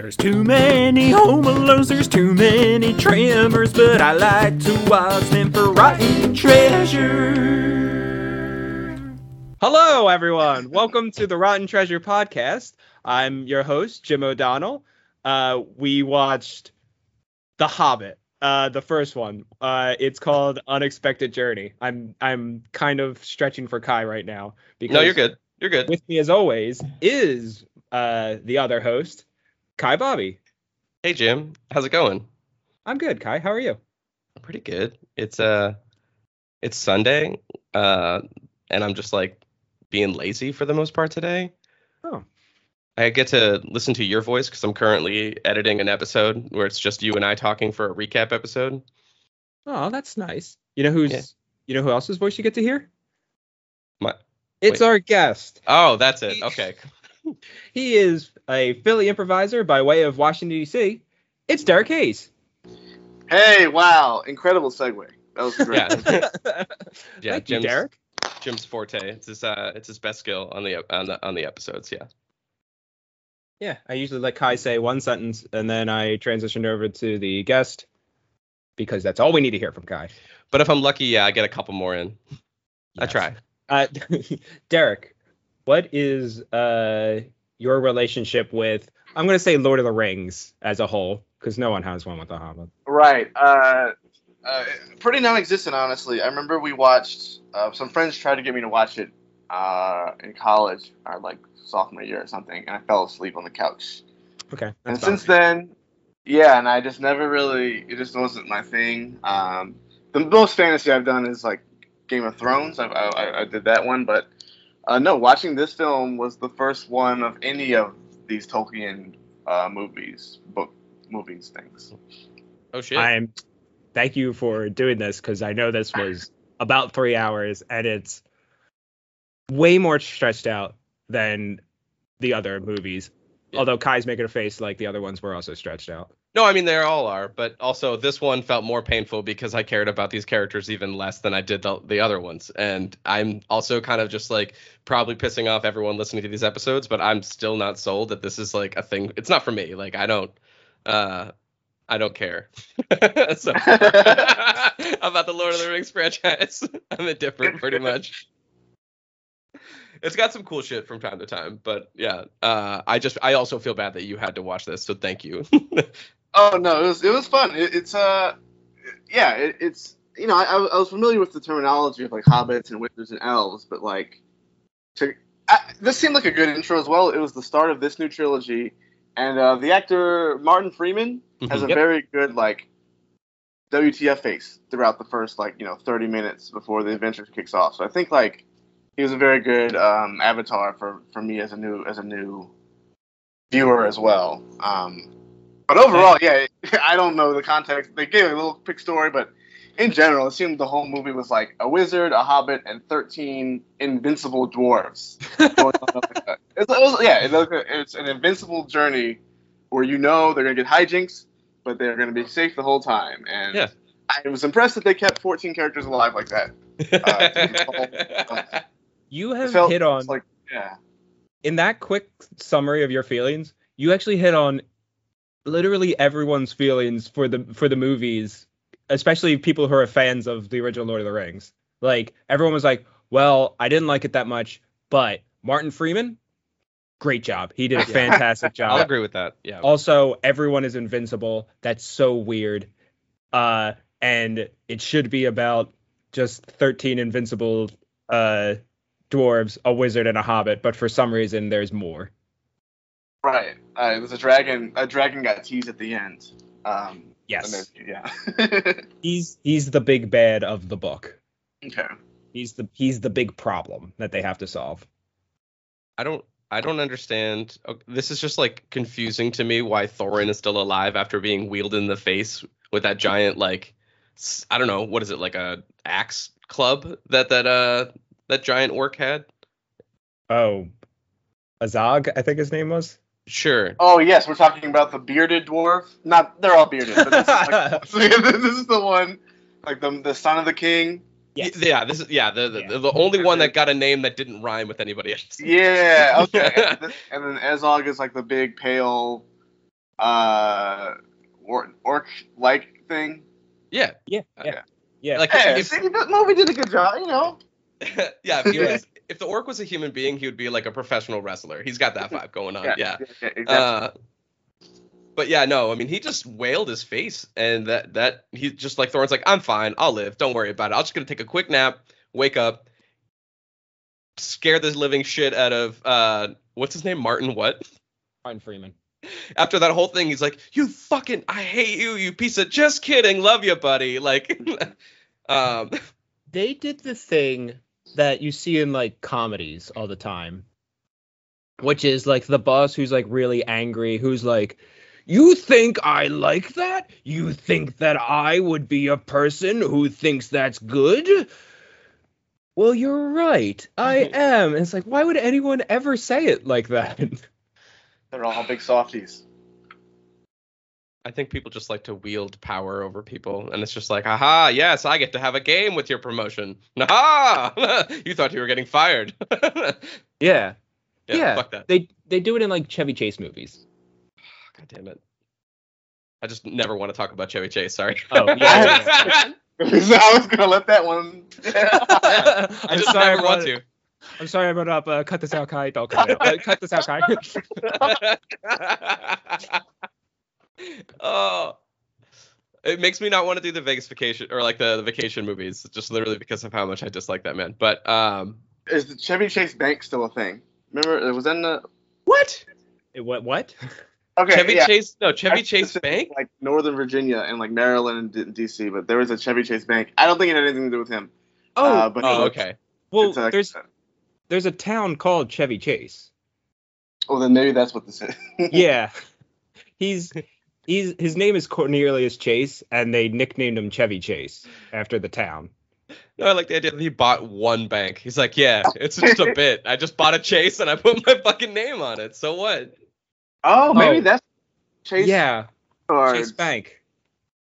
There's too many home alones, there's too many tremors, but I like to watch them for rotten treasure. Hello, everyone. Welcome to the Rotten Treasure podcast. I'm your host, Jim O'Donnell. Uh, we watched The Hobbit, uh, the first one. Uh, it's called Unexpected Journey. I'm I'm kind of stretching for Kai right now because No, you're good. You're good. with me as always is uh, the other host, Kai Bobby. Hey Jim, how's it going? I'm good, Kai. How are you? Pretty good. It's uh it's Sunday, uh, and I'm just like being lazy for the most part today. Oh. I get to listen to your voice because I'm currently editing an episode where it's just you and I talking for a recap episode. Oh, that's nice. You know who's Yeah. you know who else's voice you get to hear? My- It's wait. our guest. Oh, that's it. Okay. He is a Philly improviser by way of Washington D.C. It's Derek Hayes. Hey, wow, incredible segue. That was great. Yeah. Yeah, Thank you, Jim's Derek. Jim's forte. It's his uh it's his best skill on the on the on the episodes, yeah. Yeah, I usually let Kai say one sentence and then I transition over to the guest because that's all we need to hear from Kai. But if I'm lucky, yeah, I get a couple more in. I try. Uh, Derek, what is uh your relationship with? I'm gonna say Lord of the Rings as a whole because no one has one with the Hobbit. right. Uh, uh, pretty non-existent, honestly. I remember we watched. Uh, some friends tried to get me to watch it uh, in college, or like sophomore year or something, and I fell asleep on the couch. Okay. and since then, yeah, and I just never really. It just wasn't my thing. Um, the most fantasy I've done is like Game of Thrones. I, I, I did that one, but uh, no, watching this film was the first one of any of these Tolkien uh, movies, book movies, things. Oh shit. I'm thank you for doing this because I know this was about three hours and it's way more stretched out than the other movies. Yeah. Although Kai's making a face like the other ones were also stretched out. No, I mean they all are, but also this one felt more painful because I cared about these characters even less than I did the, the other ones, and I'm also kind of just like probably pissing off everyone listening to these episodes, but I'm still not sold that this is like a thing. It's not for me. Like I don't, uh, I don't care so, about the Lord of the Rings franchise. I'm indifferent pretty much. It's got some cool shit from time to time, but yeah, uh, I just I also feel bad that you had to watch this, so thank you. Oh no, it was it was fun. It, it's uh, yeah, it, it's you know I, I was- familiar with the terminology of like hobbits and wizards and elves, but like to I, this seemed like a good intro as well. It was the start of this new trilogy, and uh, the actor Martin Freeman has a Yep. very good like WTF face throughout the first like you know 30 minutes before the adventure kicks off. So I think like he was a very good um, avatar for for me as a new as a new viewer as well. Um, but overall, yeah, I don't know the context. They gave a little quick story, but in general, it seemed the whole movie was like a wizard, a hobbit, and 13 invincible dwarves. going on like that. It's- it was- yeah, it was- it's an invincible journey where you know they're gonna get hijinks, but they're gonna be safe the whole time. And Yeah. I was impressed that they kept 14 characters alive like that. Uh, You have felt hit on like yeah, in that quick summary of your feelings, you actually hit on literally everyone's feelings for the for the movies, especially people who are fans of the original Lord of the Rings. Like everyone was like, "Well, I didn't like it that much, but Martin Freeman, great job. He did a fantastic job." I'll agree with that. Yeah. Also, everyone is invincible. That's so weird. Uh, and it should be about just 13 invincible uh dwarves, a wizard, and a hobbit. But for some reason, there's more. Right. Uh, it was a dragon. A dragon got teased at the end. Um, Yes, yeah. he's he's the big bad of the book. okay. He's the he's the big problem that they have to solve. I don't I don't understand. This is just like confusing to me why Thorin is still alive after being wheeled in the face with that giant like I don't know, what is it like a axe club that that uh that giant orc had? Oh, Azog, I think his name was. Sure. Oh yes, we're talking about the bearded dwarf. Not they're all bearded, but this is, like, this is the one, like the the son of the king. Yes. Yeah, this is yeah, the the, Yeah. the only one that got a name that didn't rhyme with anybody else. Yeah, okay. and, then, and Azog is like the big pale uh or orc like thing. Yeah, Yeah, yeah, yeah. like Hey, if, see, that movie did a good job, you know. yeah, if, he Yeah. was, if the orc was a human being, he would be like a professional wrestler. He's got that vibe going on. Yeah. yeah, exactly. Uh, but yeah, no, I mean, he just wailed his face, and that that he just like Thorin's like, I'm fine, I'll live, don't worry about it. I'm just gonna take a quick nap, wake up, scare the living shit out of uh, what's his name, Martin? What? Martin Freeman. After that whole thing, he's like, you fucking, I hate you, you piece of. Just kidding, love you, buddy. Like, um, They did the thing that you see in like comedies all the time, which is like the boss who's like really angry, who's like, You think I like that? You think that I would be a person who thinks that's good? Well, you're right. I am. And it's like, why would anyone ever say it like that? They're all big softies. I think people just like to wield power over people, and it's just like, aha, yes, I get to have a game with your promotion. Aha! you thought you were getting fired. yeah, yeah. Yeah. fuck that. They they do it in like Chevy Chase movies. God damn it. I just never want to talk about Chevy Chase. Sorry. Oh, yeah, yeah, so I was gonna let that one. I I'm just sorry never want to. I'm sorry about up. Uh, cut this out, Kai. Don't cut it out. Uh, cut this out, Kai. Oh, it makes me not want to do the Vegas vacation or like the, the vacation movies, just literally because of how much I dislike that man. But um, Is the Chevy Chase Bank still a thing? Remember, it was in the. what? Eh, what? What? Okay, Chevy yeah. Chase? No, Chevy I Chase Bank. Like Northern Virginia and like Maryland and DC, but there was a Chevy Chase Bank. I don't think it had anything to do with him. Oh, Uh, but Oh, it's- okay. well, it's like- there's there's a town called Chevy Chase. Oh, then maybe that's what this is. Yeah, he's he's his name is Cornelius Chase, and they nicknamed him Chevy Chase after the town. No, I like the idea that he bought one bank. He's like, yeah, it's just a bit. I just bought a Chase and I put my fucking name on it. So what? oh, maybe Oh. that's Chase yeah, cards. Chase Bank.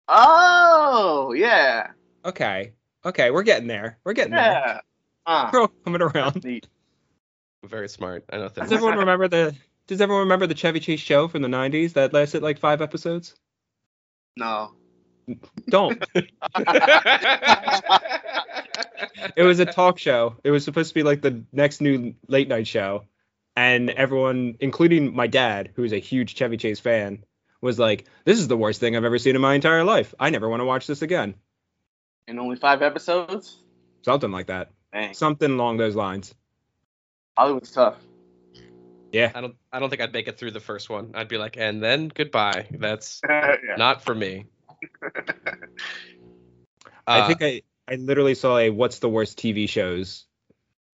Oh, yeah, Okay, okay, we're getting there. We're getting there. yeah. Ah, We're coming around. Very smart. I know Does everyone remember the Does everyone remember the Chevy Chase show from the '90s that lasted like five episodes? No. Don't. It was a talk show. It was supposed to be like the next new late night show, and everyone, including my dad, who's a huge Chevy Chase fan, was like, "This is the worst thing I've ever seen in my entire life. I never want to watch this again." In only five episodes? Something like that. Dang. Something along those lines. Hollywood's tough. Yeah. I don't. I don't think I'd make it through the first one. I'd be like, and then goodbye. That's yeah. not for me. I Uh, think I I literally saw a "What's the worst TV shows?"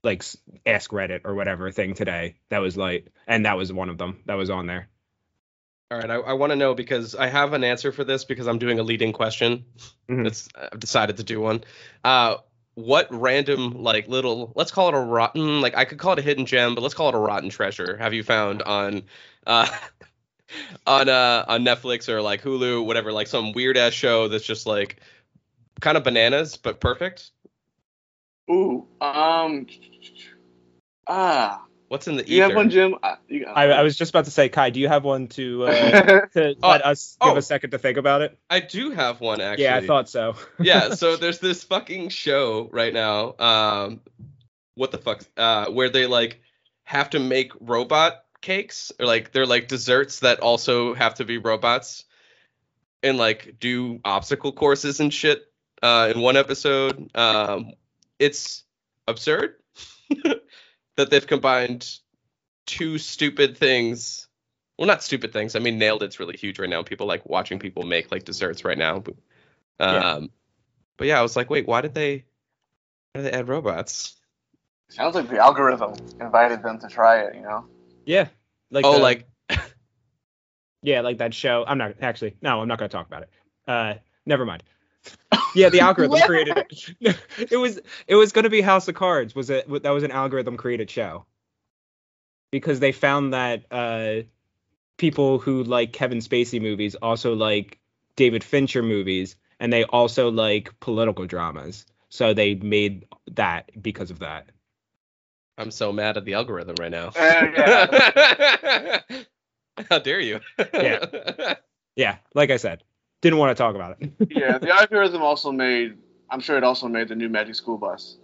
like Ask Reddit or whatever thing today. That was like, and that was one of them that was on there. All right, I, I want to know because I have an answer for this because I'm doing a leading question. Mhm. It's I've decided to do one. Uh, what random like little let's call it a rotten like I could call it a hidden gem, but let's call it a rotten treasure. Have you found on uh on uh on Netflix or like Hulu, whatever, like some weird ass show that's just like kind of bananas but perfect? Ooh. Um. Ah. What's in the You have one, Jim? You got I, I was just about to say, Kai, do you have one to uh, to Oh, let us give oh. a second to think about it? I do have one actually. Yeah, I thought so. yeah, so there's this fucking show right now. Um, what the fuck? Uh, where they like have to make robot cakes or like they're like desserts that also have to be robots, and like do obstacle courses and shit. Uh, in one episode, um, it's absurd that they've combined two stupid things. Well, not stupid things. I mean, nailed it's really huge right now. People like watching people make like desserts right now. Um, Yeah. but yeah, I was like, wait, why did they why did they add robots? Sounds like the algorithm invited them to try it. You know. Yeah. Like oh, the- like yeah, like that show. I'm not actually. No, I'm not going to talk about it. Uh, never mind. Yeah, the algorithm created it. it was it was going to be House of Cards. Was it that was an algorithm created show? Because they found that uh, people who like Kevin Spacey movies also like David Fincher movies, and they also like political dramas. So they made that because of that. I'm so mad at the algorithm right now. Uh, yeah. How dare you? Yeah. Yeah, like I said, didn't want to talk about it. yeah, the algorithm also made. I'm sure it also made the new Magic School Bus.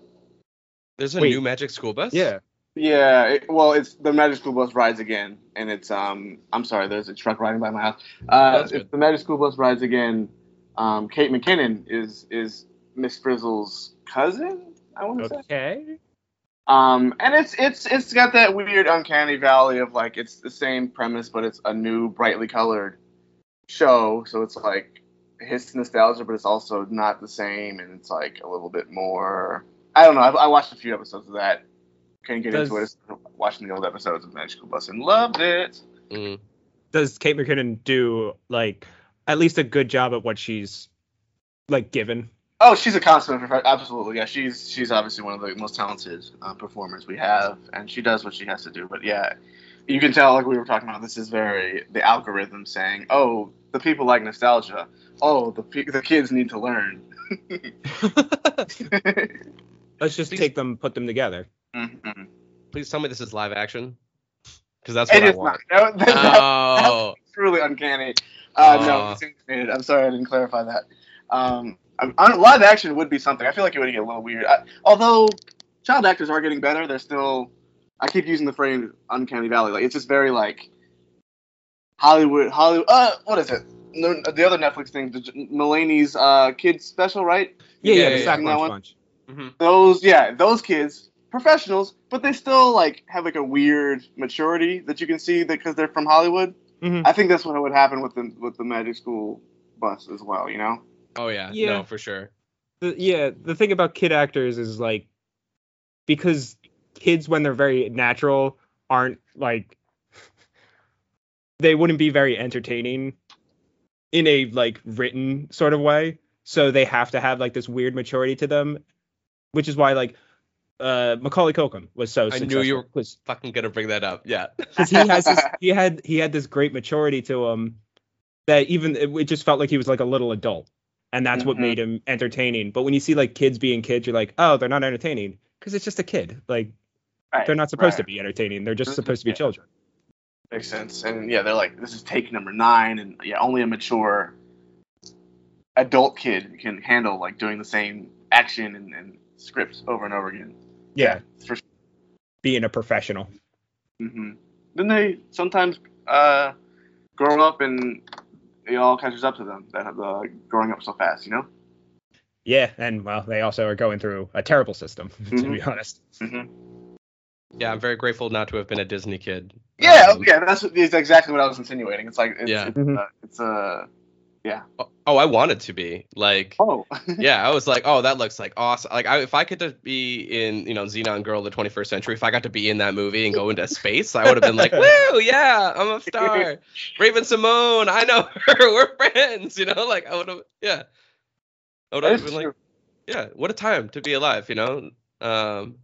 There's a Wait. new Magic School Bus. yeah. Yeah, it, well, it's the Magic School Bus rides again, and it's um. I'm sorry, there's a truck riding by my house. Uh, That's good. the Magic School Bus rides again. Um, Kate McKinnon is is Miss Frizzle's cousin. I want to say. Okay. Um, and it's it's it's got that weird uncanny valley of like it's the same premise, but it's a new brightly colored show. So it's like hits nostalgia, but it's also not the same, and it's like a little bit more. I don't know. I, I watched a few episodes of that. Couldn't get Does- into it. Watching the old episodes of Magical Bus and loved it. Mm. Does Kate McKinnon do like at least a good job at what she's like given? Oh, she's a consummate professional. Absolutely, yeah. She's she's obviously one of the most talented uh, performers we have, and she does what she has to do. But yeah, you can tell, like we were talking about, this is very the algorithm saying, "Oh, the people like nostalgia. Oh, the pe- the kids need to learn." Let's just Please- take them, put them together. Mhm. Please tell me this is live action. Because that's It what I is want. not. That, that- Oh. that's truly uncanny. Uh, no, it's animated. I'm sorry I didn't clarify that. Um, I'm, i live action would be something. I feel like it would get a little weird. I, although child actors are getting better, they're still. I keep using the phrase "uncanny valley." Like it's just very like Hollywood. Hollywood. Uh, what is it? No, the other Netflix thing, the Mulaney's uh, kids special, right? Yeah, yeah, Yeah, the yeah, yeah. Lunch That one? Bunch. Mhm. Those, yeah, those kids, professionals, but they still like have like a weird maturity that you can see because they're from Hollywood. Mhm. I think that's what would happen with the with the Magic School bus as well. You know. Oh yeah. Yeah. No, for sure. The, yeah, the thing about kid actors is like because kids when they're very natural aren't like they wouldn't be very entertaining in a like written sort of way. So they have to have like this weird maturity to them, which is why like uh Macaulay Culkin was so I successful. knew you were- 'cause- Fucking gonna bring that up. Yeah. Because he has this he had he had this great maturity to him that even it, it just felt like he was like a little adult and that's what Mhm. made him entertaining but when you see like kids being kids you're like oh they're not entertaining because it's just a kid like Right, they're not supposed to be entertaining they're just supposed to be Yeah. children Makes sense. And yeah, they're like, this is take number nine, and yeah, only a mature adult kid can handle like doing the same action and, and scripts over and over again. yeah For sure. being a professional hmm Then they sometimes uh, grow up and it all catches up to them. That uh, growing up so fast, you know. yeah and well they also are going through a terrible system to Mhm. be honest hmm Yeah, I'm very grateful not to have been a Disney kid. Yeah, Um, yeah, that's what, it's exactly what I was insinuating. It's like it's Yeah. it's, Mhm. uh, it's uh, Oh, I wanted to be like. oh yeah, I was like, oh, that looks like awesome. Like, I, if I could just be in, you know, Zenon Girl of the 21st Century, if I got to be in that movie and go into space, I would have been like, woo, yeah, I'm a star. Raven-Symoné, I know her, we're friends, you know, like I would have, yeah, I would have That's been like, yeah, what a time to be alive, you know. Um,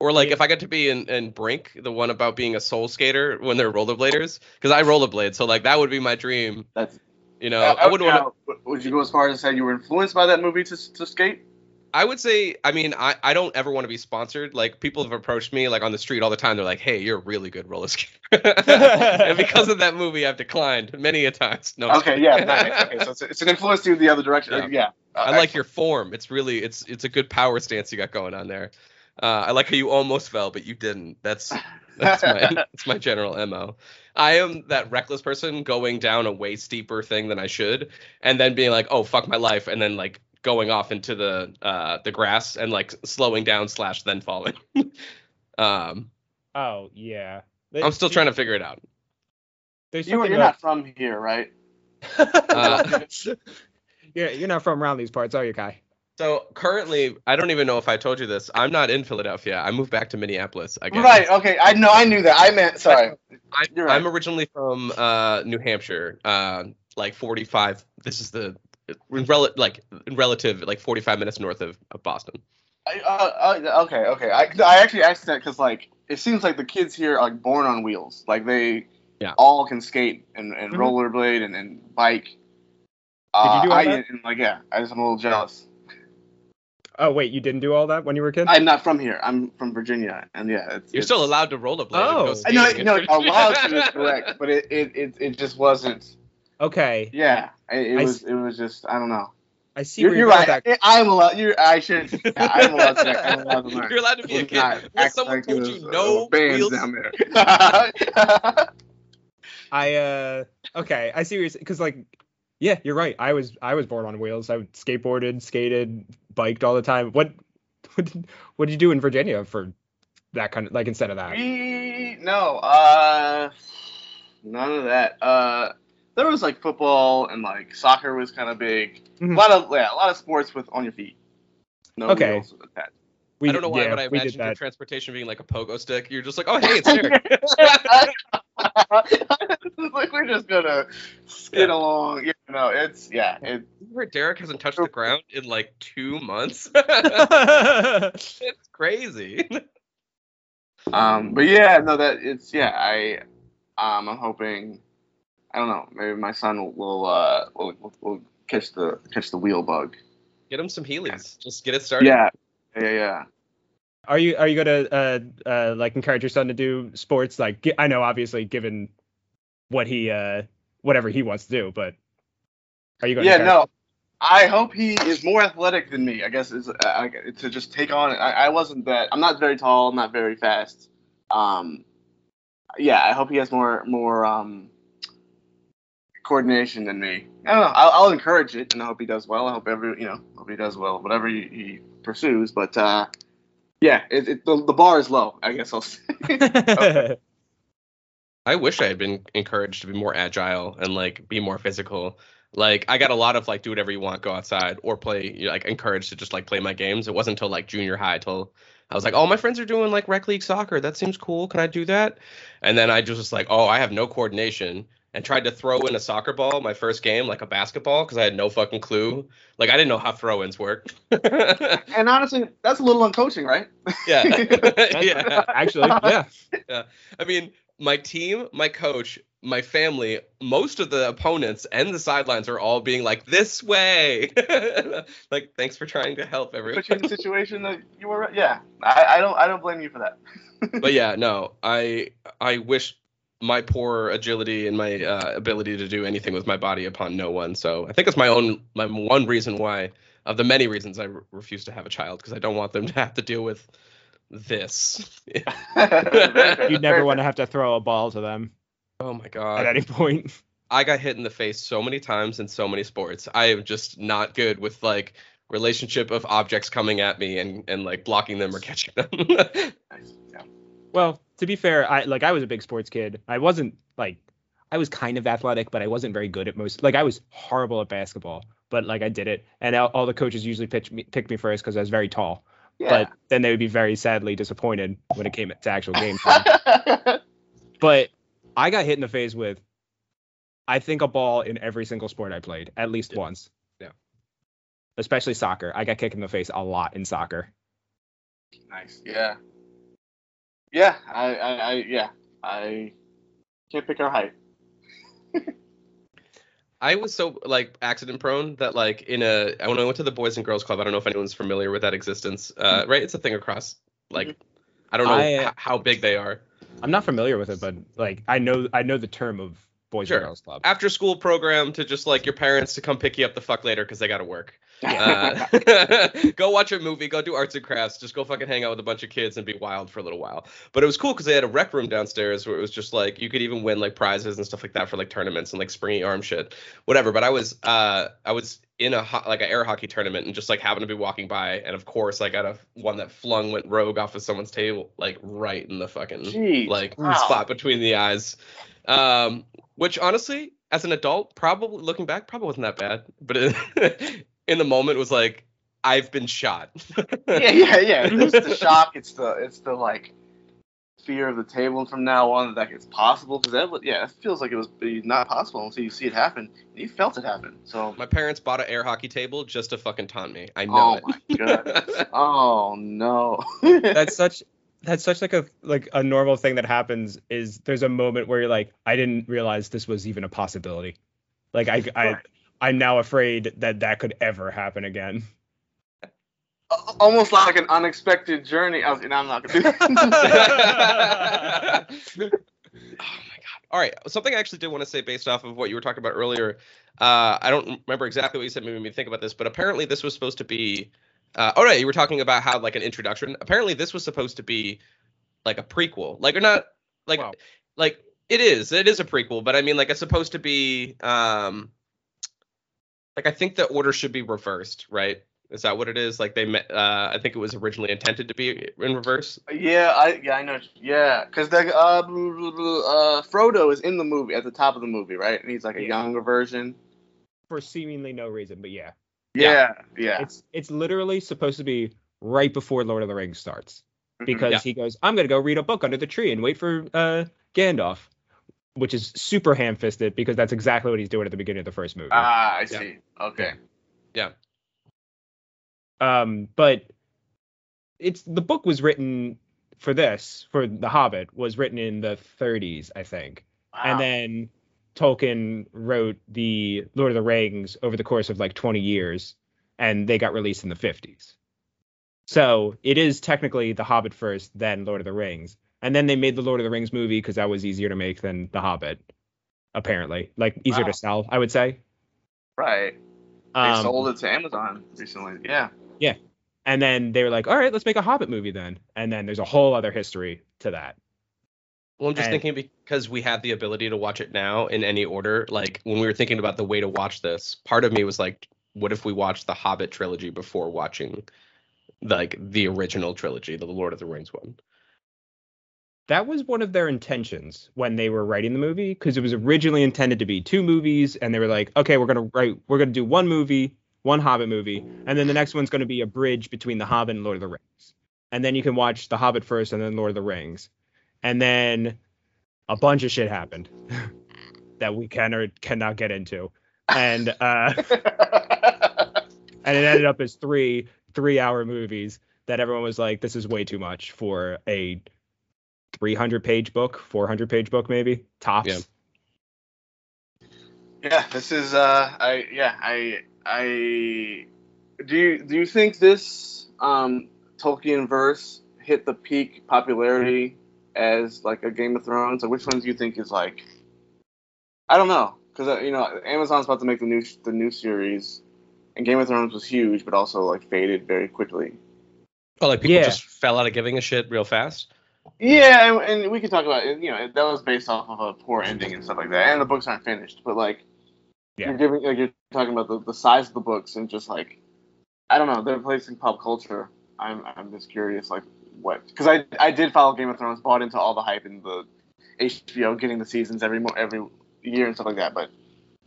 or like if I got to be in, in Brink, the one about being a soul skater when they're rollerbladers, because I rollerblade, so like that would be my dream. That's You know, Uh, I wouldn't want to. Would you go as far as say you were influenced by that movie to to skate? I would say, I mean, I, I don't ever want to be sponsored. Like people have approached me like on the street all the time. They're like, "Hey, you're a really good roller skater," and because of that movie, I've declined many a times. No, Okay, yeah, nice. okay, so it's, it's an influence to you the other direction. Yeah. Yeah, Uh, I like your form. It's really it's it's a good power stance you got going on there. Uh, I like how you almost fell, but you didn't. That's that's my that's my general mo. I am that reckless person going down a way steeper thing than I should, and then being like, "Oh fuck my life," and then like going off into the uh the grass and like slowing down slash then falling. um, oh yeah I'm still trying to figure it out. You, you're about- not from here, right? Uh, yeah you're not from around these parts are you kai so currently, I don't even know if I told you this. I'm not in Philadelphia. I moved back to Minneapolis again. Right. Okay. I know. I knew that. I meant. Sorry. I, You're right. I'm originally from uh, New Hampshire, uh, like 45. This is the in rel- like in relative like 45 minutes north of, of Boston. I, uh, uh, okay. Okay. I, I actually asked that because like it seems like the kids here are like born on wheels. Like they Yeah. all can skate and, and Mhm. rollerblade and, and bike. Did you do all I, that? And like yeah, I just am a little jealous. Oh wait, you didn't do all that when you were a kid? I'm not from here. I'm from Virginia, and yeah, it's, You're it's, still allowed to rollerblade. Oh. and go I know, no, allowed to is correct, but it, it, it, it just wasn't. okay, Yeah, it, it was s- it was just I don't know. I see. You're, you're going with right. that. I, I'm allowed. You're. I should. I'm allowed to. I'm allowed to learn. You're allowed to be a Let's kid. not When act someone like told you uh, no bands wheels, down there. I uh okay, I see what you're because like yeah, you're right. I was I was born on wheels. I skateboarded, skated, biked all the time. What what did, what did you do in Virginia for that kind of like instead of that? We no, uh, none of that. Uh, there was like football and like soccer was kind of big. Mhm. A lot of yeah, a lot of sports with on your feet. No Okay. wheels attached. We, I don't know why, yeah, but I we did imagined your that. transportation being like a pogo stick. You're just like, oh hey, it's here. like we're just gonna skid along. You know, it's yeah. It, Where Derek hasn't touched the ground in like two months. it's crazy. um, but yeah, no, that it's yeah. I um, I'm hoping. I don't know. Maybe my son will will uh will, will, will catch the catch the wheel bug. Get him some Heelys. Just get it started. Yeah, yeah, yeah. Are you are you gonna uh uh like encourage your son to do sports? Like I know obviously given what he uh whatever he wants to do, but are you gonna Yeah, encourage- no. I hope he is more athletic than me. I guess is uh, to just take on. I, I wasn't that. I'm not very tall. I'm not very fast. Um, yeah, I hope he has more more um coordination than me. I don't know. I'll, I'll encourage it, and I hope he does well. I hope every you know hope he does well, whatever he, he pursues. But uh, yeah, it, it, the the bar is low. I guess I'll say. I wish I had been encouraged to be more agile and like be more physical. Like I got a lot of like do whatever you want, go outside or play. you know, Like encouraged to just like play my games. It wasn't until like junior high till I was like, oh my friends are doing like rec league soccer. That seems cool. Can I do that? And then I just was like, oh I have no coordination and tried to throw in a soccer ball my first game like a basketball because I had no fucking clue. Like I didn't know how throw-ins work. and honestly, that's a little uncoaching, right? yeah, yeah. Actually, yeah. I mean, my team, my coach, my family, most of the opponents and the sidelines are all being like, this way. like, thanks for trying to help everyone. Put you in a situation that you were. Yeah, I, I don't I don't blame you for that. but yeah, no, I I wish my poor agility and my uh, ability to do anything with my body upon no one. So I think it's my own my one reason why of the many reasons I re- refuse to have a child because I don't want them to have to deal with this. You never want to have to throw a ball to them oh my god. at any point. I got hit in the face so many times in so many sports. I am just not good with like relationship of objects coming at me and and like blocking them or catching them. Yeah. Well, to be fair, I like I was a big sports kid. I wasn't like I was kind of athletic, but I wasn't very good at most. Like I was horrible at basketball, but like I did it, and all, all the coaches usually pitch me picked me first because I was very tall. Yeah. But then they would be very sadly disappointed when it came to actual game time. but I got hit in the face with, I think a ball in every single sport I played at least Yeah. once. Yeah. Especially soccer. I got kicked in the face a lot in soccer. nice. Yeah. Yeah. I, I, I yeah. I can't pick our height. I was so like accident prone that like in a when I went to the Boys and Girls Club, I don't know if anyone's familiar with that existence. Uh, mm-hmm. right, it's a thing across like mm-hmm. I don't know I- uh, h- how big they are. I'm not familiar with it, but like I know I know the term of boys Sure. and girls club. After school program to just like your parents to come pick you up the fuck later because they got to work. Uh, go watch a movie, go do arts and crafts, just go fucking hang out with a bunch of kids and be wild for a little while. But it was cool because they had a rec room downstairs where it was just like you could even win like prizes and stuff like that for like tournaments and like springy arm shit, whatever. But I was uh I was in a ho- like an air hockey tournament and just like happened to be walking by and of course I got a one that flung went rogue off of someone's table like right in the fucking Jeez. like Wow. spot between the eyes. Um, which honestly, as an adult, probably looking back, probably wasn't that bad. But in, in the moment, was like, I've been shot. yeah, yeah, yeah. It's the shock. It's the it's the like fear of the table and from now on that it's possible because that would- yeah it feels like it was not possible until you see it happen. You felt it happen. So My parents bought an air hockey table just to fucking taunt me. I know oh it. my god. oh no. That's such that's such like a like a normal thing that happens is there's a moment where you're like I didn't realize this was even a possibility. Like I I Right. I'm now afraid that that could ever happen again. almost like an unexpected journey. I was, and I'm not gonna do that. oh my god. All right. Something I actually did want to say based off of what you were talking about earlier. Uh, I don't remember exactly what you said made me think about this, but apparently this was supposed to be. Uh, oh, right. You were talking about how like an introduction. Apparently this was supposed to be like a prequel, like or not, like Wow. like it is. It is a prequel, but I mean like it's supposed to be. Um, like I think the order should be reversed, right? Is that what it is? Like they met. Uh, I think it was originally intended to be in reverse. yeah, I yeah I know. Yeah, because the uh, uh Frodo is in the movie at the top of the movie, right? And he's like a Yeah. younger version. For seemingly no reason, but yeah. Yeah, yeah. It's it's literally supposed to be right before Lord of the Rings starts. Mhm. because Yeah. he goes, I'm gonna go read a book under the tree and wait for uh, Gandalf, which is super ham-fisted because that's exactly what he's doing at the beginning of the first movie. Ah, I Yeah. see. Okay. Yeah. Um, but it's the book was written for this for The Hobbit was written in the 30s, I think, Wow. and then Tolkien wrote the Lord of the Rings over the course of like 20 years, and they got released in the 50s. So it is technically The Hobbit first, then Lord of the Rings, and then they made the Lord of the Rings movie because that was easier to make than The Hobbit, apparently, like easier Wow. to sell, I would say. right. They Um, sold it to Amazon recently. Yeah. Yeah. And then they were like, all right, let's make a Hobbit movie then. And then there's a whole other history to that. Well, I'm just And- thinking because we have the ability to watch it now in any order. Like when we were thinking about the way to watch this, part of me was like, what if we watched the Hobbit trilogy before watching like the original trilogy, the Lord of the Rings one? That was one of their intentions when they were writing the movie, because it was originally intended to be two movies, and they were like, okay, we're gonna write, we're gonna do one movie, one Hobbit movie, and then the next one's gonna be a bridge between the Hobbit and Lord of the Rings. And then you can watch the Hobbit first, and then Lord of the Rings. And then a bunch of shit happened that we can or cannot get into. And uh and it ended up as three three hour movies that everyone was like this is way too much for a 300 page book 400 page book maybe tops Yeah. yeah. This is. Uh. I. Yeah. I. I. Do you Do you think this um Tolkien verse hit the peak popularity as like a Game of Thrones, or which one do you think is like? I don't know, because uh, you know Amazon's about to make the new the new series, and Game of Thrones was huge, but also like faded very quickly. Oh, like people Yeah. just fell out of giving a shit real fast. Yeah, and, and we can talk about it. You know, that was based off of a poor ending and stuff like that, and the books aren't finished. But like, Yeah. you're giving, like, you're talking about the, the size of the books and just like, I don't know, they're placing pop culture. I'm I'm just curious, like, what? Because I I did follow Game of Thrones, bought into all the hype and the HBO getting the seasons every mo- every year and stuff like that. But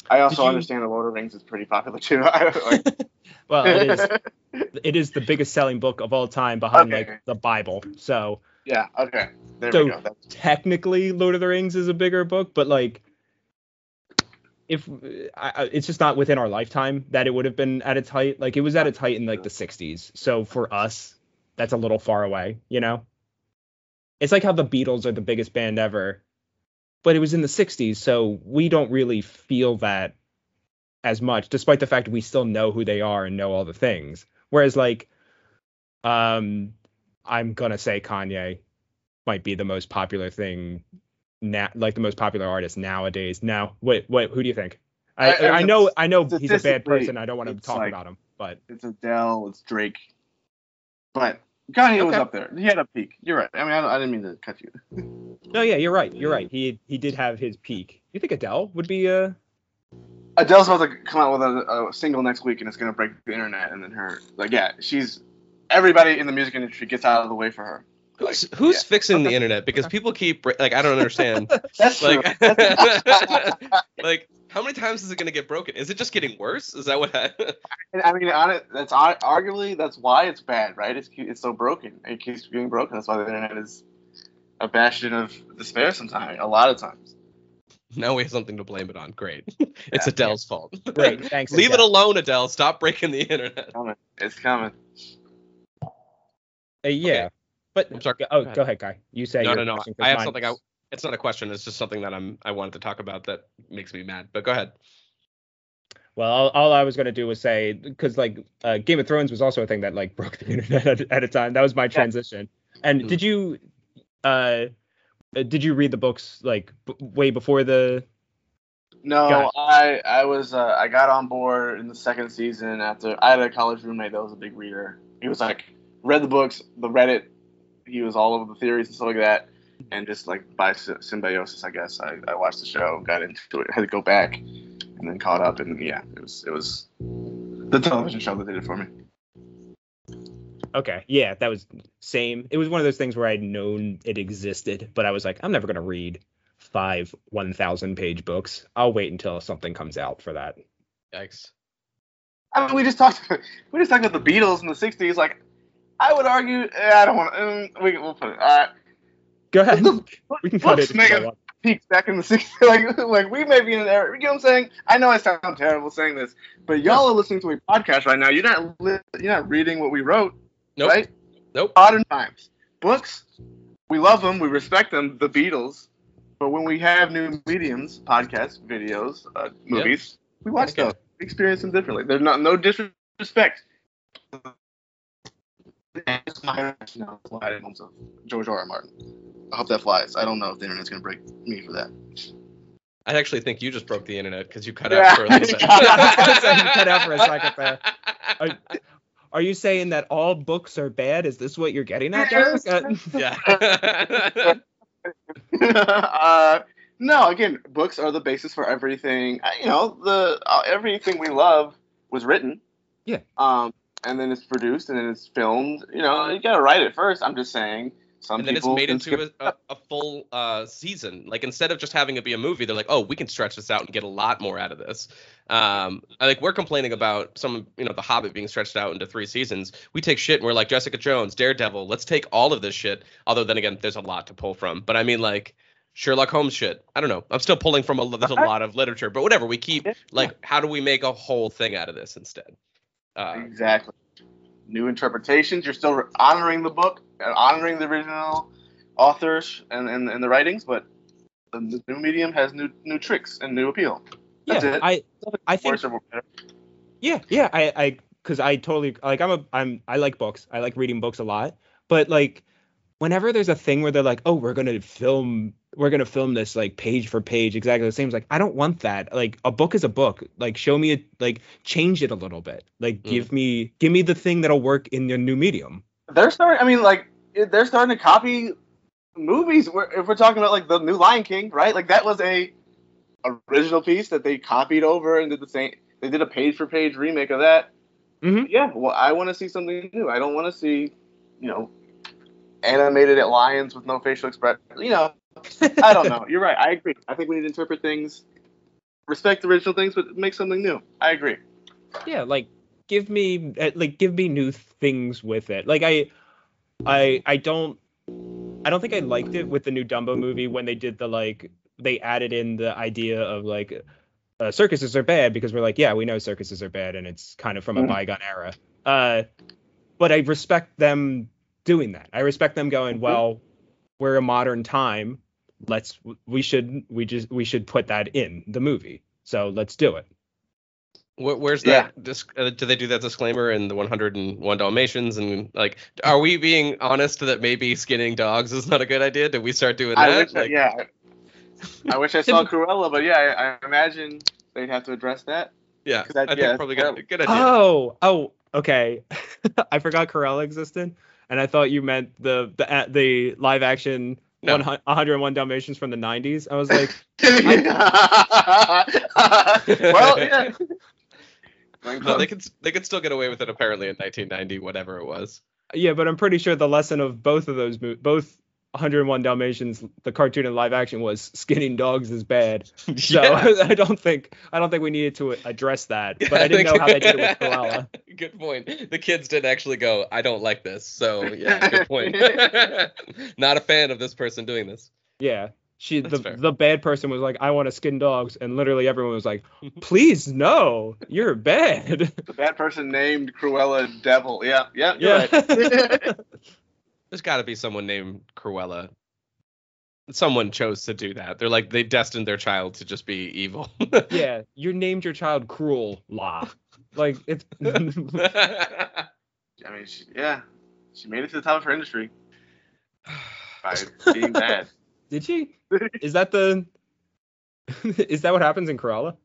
I also you- understand the Lord of the Rings is pretty popular too. I, like, well it is it is the biggest selling book of all time behind Okay. like the bible so yeah. Okay. There So- we go. That's, technically lord of the rings is a bigger book but like if I, it's just not within our lifetime that it would have been at its height like it was at its height in like the 60s so for us that's a little far away you know it's like how the beatles are the biggest band ever but it was in the 60s so we don't really feel that as much despite the fact we still know who they are and know all the things whereas like um i'm gonna say kanye might be the most popular thing now like the most popular artist nowadays now wait wait who do you think i I- I i, know i know he's a bad person i don't want to talk like- about him but it's Adele, it's Drake, but Kanye was up there. He had a peak. You're right. I mean, I, I didn't mean to cut you. no yeah you're right you're right he he did have his peak you think adele would be uh Adele's about to come out with a, a single next week, and it's gonna break the internet. And then her, like, yeah, she's everybody in the music industry gets out of the way for her. Who's Like, who's yeah. fixing the internet? Because people keep like I don't understand. That's true. like like how many times is it gonna get broken? Is it just getting worse? Is that what? I, I mean, on it, that's ar- arguably that's why it's bad, right? It's it's so broken. It keeps being broken. That's why the internet is a bastion of despair. Sometimes, a lot of times. now we have something to blame it on. Great. it's Yeah. Adele's fault. great thanks Leave it alone, Adele. Stop breaking the internet. Coming. It's coming. Uh, yeah Okay. but I'm sorry. oh Go ahead. go ahead guy you say No, no, no. I have mine something. I, it's not a question. It's just something that I'm. I wanted to talk about that makes me mad. But go ahead. Well, all, all I was gonna do was say because like uh, Game of Thrones was also a thing that like broke the internet at, at a time. That was my transition. And Mhm. did you, uh, uh, did you read the books like b- way before the? No, Got. I I was uh, I got on board in the second season after I had a college roommate that was a big reader. He was like read the books, the Reddit. He was all over the theories and stuff like that, and just like by symbiosis, I guess I, I watched the show, got into it, had to go back, and then caught up, and yeah, it was it was the television show that did it for me. Okay, yeah, that was same. It was one of those things where I'd known it existed, but I was like, I'm never gonna read five 1,000 page books. I'll wait until something comes out for that. Yikes. I mean, we just talked we just talked about the Beatles in the '60s. Like, I would argue, eh, I don't want to. Um, we we'll put it. Uh, Go ahead. We can cut it. if make you peaks back in the 60s. Like, like we may be in an era. You know what I'm saying? I know I sound terrible saying this, but y'all are listening to a podcast right now. You're not li- you're not reading what we wrote, Nope. right? Nope. Modern times. Books, we love them, we respect them. The Beatles, but when we have new mediums, podcasts, videos, uh, movies, we watch Okay. those. We experience them differently. There's not no disrespect. It's my rationale for why I didn't love George R. R. Martin. I hope that flies. I don't know if the internet's gonna break me for that. I actually think you just broke the internet because you cut Yeah. out for a little bit. I was gonna say you cut out for a second there. Are, are you saying that all books are bad? Is this what you're getting at, Derek? Uh, yeah. uh, no, again, books are the basis for everything. You know, the uh, everything we love was written. Yeah. Um, and then it's produced, and then it's filmed. You know, you gotta write it first. I'm just saying. Some and then it's made into a, a, a full uh, season. Like instead of just having it be a movie, they're like, oh, we can stretch this out and get a lot more out of this. Um, I like we're complaining about some, you know, The Hobbit being stretched out into three seasons. We take shit and we're like Jessica Jones, Daredevil. Let's take all of this shit. Although then again, there's a lot to pull from. But I mean, like Sherlock Holmes shit. I don't know. I'm still pulling from a there's a lot of literature, but whatever. We keep like, how do we make a whole thing out of this instead? Uh, exactly. New interpretations. You're still honoring the book, and honoring the original authors and, and, and the writings, but the, new medium has new new tricks and new appeal. That's yeah, it. I I think Worse or better. Yeah, yeah, I, I, because I totally like I'm a I'm I like books. I like reading books a lot. But like, whenever there's a thing where they're like, oh, we're gonna film, we're gonna film this like page for page exactly the same. It's like I don't want that. Like a book is a book. Like show me it. Like change it a little bit. Like Mm. give me give me the thing that'll work in your new medium. they're starting. I mean, like they're starting to copy movies. Where, if we're talking about like the new Lion King, right? Like that was a original piece that they copied over and did the same. They did a page for page remake of that. Mhm. Yeah. Well, I want to see something new. I don't want to see, you know, animated at lions with no facial expression. You know, I don't know. You're right. I agree. I think we need to interpret things, respect original things, but make something new. I agree. yeah like give me uh, like give me new things with it like i i i don't i don't think i liked it with the new dumbo movie when they did the like they added in the idea of like uh, circuses are bad because we're like yeah we know circuses are bad and it's kind of from a Mhm. bygone era uh but i respect them doing that i respect them going Mhm. well we're a modern time let's we should we just we should put that in the movie so let's do it Where, where's Yeah. that? Dis- uh, do they do that disclaimer in the 101 Dalmatians? And like, are we being honest that maybe skinning dogs is not a good idea? Did we start doing that? I wish, Like, yeah. I wish I saw Cruella, but yeah, I, I imagine they'd have to address that. yeah. 'Cause that- I think yeah, probably that's good, good idea. Oh, oh, okay. I forgot Cruella existed, and I thought you meant the the a- the live action No. 101 Dalmatians from the 90s. I was like, well, yeah. no, they could they could still get away with it apparently in 1990, whatever it was. yeah, but I'm pretty sure the lesson of both of those mo- both 101 Dalmatians, the cartoon and live action, was skinning dogs is bad. So Yeah. I don't think I don't think we needed to address that. But I I didn't know how they did it with Cruella. Good point. The kids did actually go, I don't like this. So yeah, good point. Not a fan of this person doing this. Yeah. She That's the fair. the bad person was like, I want to skin dogs, and literally everyone was like, Please no, you're bad. The bad person named Cruella de Vil. Yeah, yeah, you're Yeah. right. There's got to be someone named Cruella. someone chose to do that. They're like they destined their child to just be evil. Yeah, you named your child Cruel La. Like it's I mean, she, yeah, she made it to the top of her industry by being bad. Did she? Is that the Is that what happens in Cruella?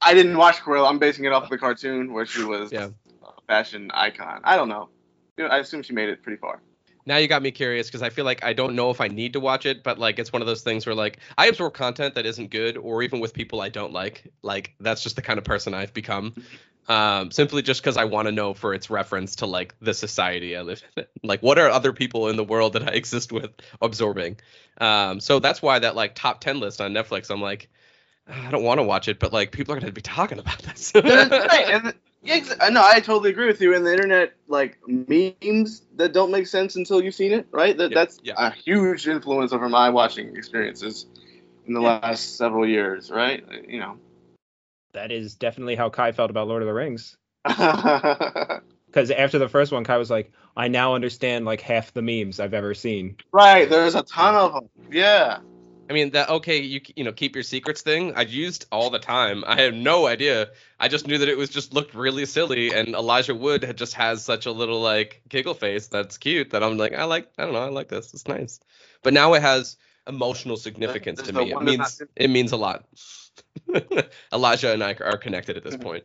I didn't watch Cruella. I'm basing it off the cartoon where she was Yeah. a fashion icon. I don't know. You know, I assume she made it pretty far. Now you got me curious because I feel like I don't know if I need to watch it, but like it's one of those things where like I absorb content that isn't good, or even with people I don't like. Like that's just the kind of person I've become. Um, simply just because I want to know for its reference to like the society I live in. like what are other people in the world that I exist with absorbing? Um, so that's why that like top ten list on Netflix, I'm like, "Ah, I don't want to watch it, but like people are gonna be talking about this. and yeah, ex- I totally agree with you. And the internet, like memes that don't make sense until you've seen it, right? That Yeah, that's yeah. a huge influence over my watching experiences in the last several years, right? Uh, you know. That is definitely how Kai felt about Lord of the Rings. Because after the first one, Kai was like, I now understand like half the memes I've ever seen. Right, there's a ton of them. Yeah. I mean that okay, you you know keep your secrets thing. I used all the time. I had no idea. I just knew that it was just looked really silly, and Elijah Wood had just has such a little like giggle face that's cute that I'm like I like I don't know I like this. It's nice. But now it has emotional significance There's to the me. It means not- it means a lot. Elijah and I are connected at this Mhm. point.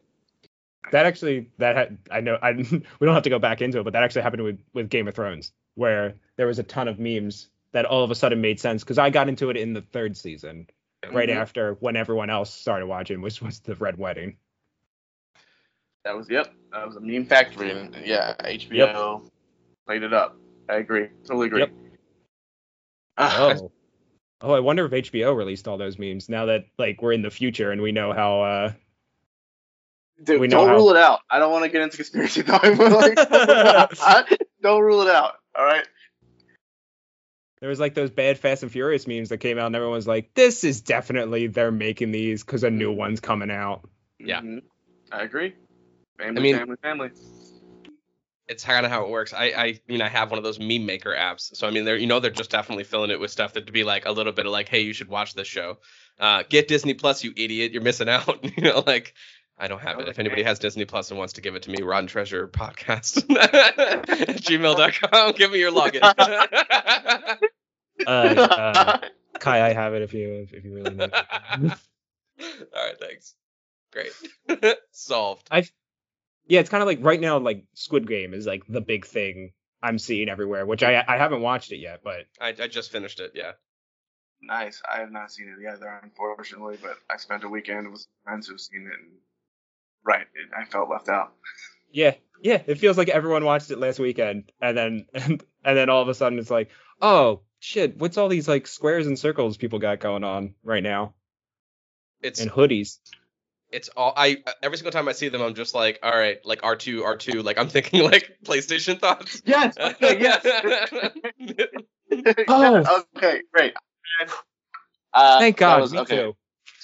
That actually, that had, I know, I we don't have to go back into it, but that actually happened with with Game of Thrones, where there was a ton of memes that all of a sudden made sense because I got into it in the third season, right Mhm. after when everyone else started watching, which was the Red Wedding. That was yep. That was a meme factory, and yeah, HBO played it up. I agree. Totally agree. Yep. Oh. Oh, I wonder if HBO released all those memes now that like we're in the future and we know how uh Dude, we don't how- rule it out. I don't want to get into conspiracy talk, but like, don't rule it out. All right. There was like those bad Fast and Furious memes that came out and everyone was like, This is definitely they're making these because a new one's coming out. Yeah. Mhm. I agree. Family, I mean- family, family. it's kind of how it works. I, I mean, I have one of those meme maker apps, so I mean, they're you know they're just definitely filling it with stuff that to be like a little bit of like, hey, you should watch this show. Uh, get Disney Plus, you idiot, you're missing out. you know, like I don't have it. If anybody has Disney Plus and wants to give it to me, Rotten Treasure Podcast at gmail.com. Give me your login. Uh, uh, Kai, I have it if you if you really need. it. All right, thanks. Great. Solved. yeah, it's kind of like right now, like Squid Game is like the big thing I'm seeing everywhere, which I I haven't watched it yet, but I, I just finished it. Yeah. Nice. I have not seen it either, unfortunately, but I spent a weekend with friends who've seen it, and right, I felt left out. yeah, yeah, it feels like everyone watched it last weekend, and then and, and then all of a sudden it's like, oh shit, what's all these like squares and circles people got going on right now It's and hoodies? it's all I every single time I see them, I'm just like, all right, like R two, R two, like I'm thinking like PlayStation thoughts. Yes. Okay. Yes. Oh. okay. Great. Uh, Thank God, was- me okay. too.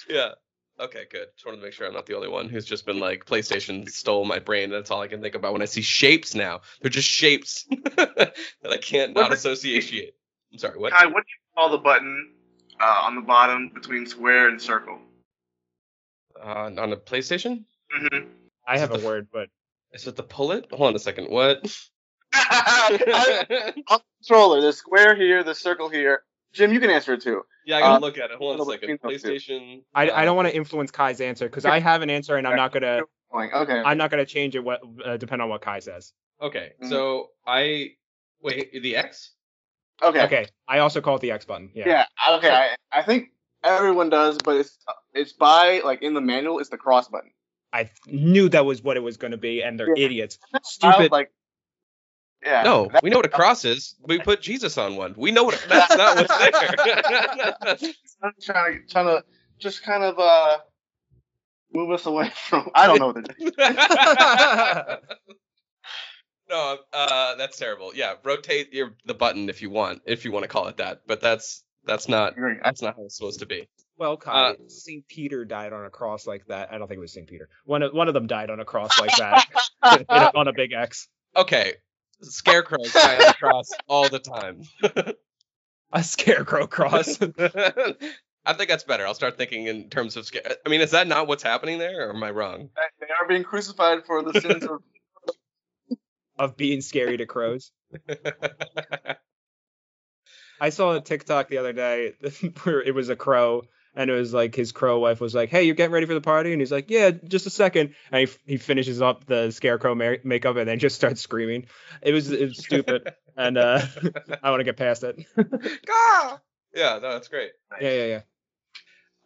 yeah. Okay, good. Just wanted to make sure I'm not the only one who's just been like PlayStation stole my brain. That's all I can think about when I see shapes now. They're just shapes that I can't What not the- associate. I'm sorry, what? Kai, what do you call the button uh, on the bottom between square and circle? Uh, on a PlayStation? Mm-hmm. I have a word, but Is it the pull it? Hold on a second. What? on the controller, there's square here, the circle here. Jim, you can answer it too. yeah, I gotta Uh, look at it. Hold on a second. bit between those two. PlayStation. I, uh, I don't want to influence Kai's answer because I have an answer and I'm not gonna Okay. I'm not gonna change it what uh, depend on what Kai says. Okay, Mhm. so I wait. The X. okay. Okay, I also call it the X button. Yeah. Yeah. Okay. I, I think everyone does, but it's it's by like in the manual, it's the cross button. I knew that was what it was gonna be, and they're Yeah. idiots. I was Stupid. like. Yeah. No, that- we know what a cross is. We put Jesus on one. We know what. That's not what's there. I'm trying to trying to just kind of uh move us away from. I don't know what they're doing. no, uh, that's terrible. Yeah, rotate your the button if you want, if you want to call it that. But that's that's not that's not how it's supposed to be. well, Kai, Uh, Saint Peter died on a cross like that. I don't think it was Saint Peter. One of one of them died on a cross like that in a- on a big X. Okay, scarecrows die on the cross all the time. A scarecrow cross. I think that's better. I'll start thinking in terms of. scare. I mean, is that not what's happening there, or am I wrong? They are being crucified for the sins of. of being scary to crows. I saw a TikTok the other day where it was a crow, and it was like his crow wife was like, "Hey, you're getting ready for the party?" And he's like, "Yeah, just a second. And he, he finishes up the scarecrow ma- makeup and then just starts screaming. It was it was stupid, and uh, I want to get past it. Gah! yeah, no, that's great. yeah, yeah, yeah.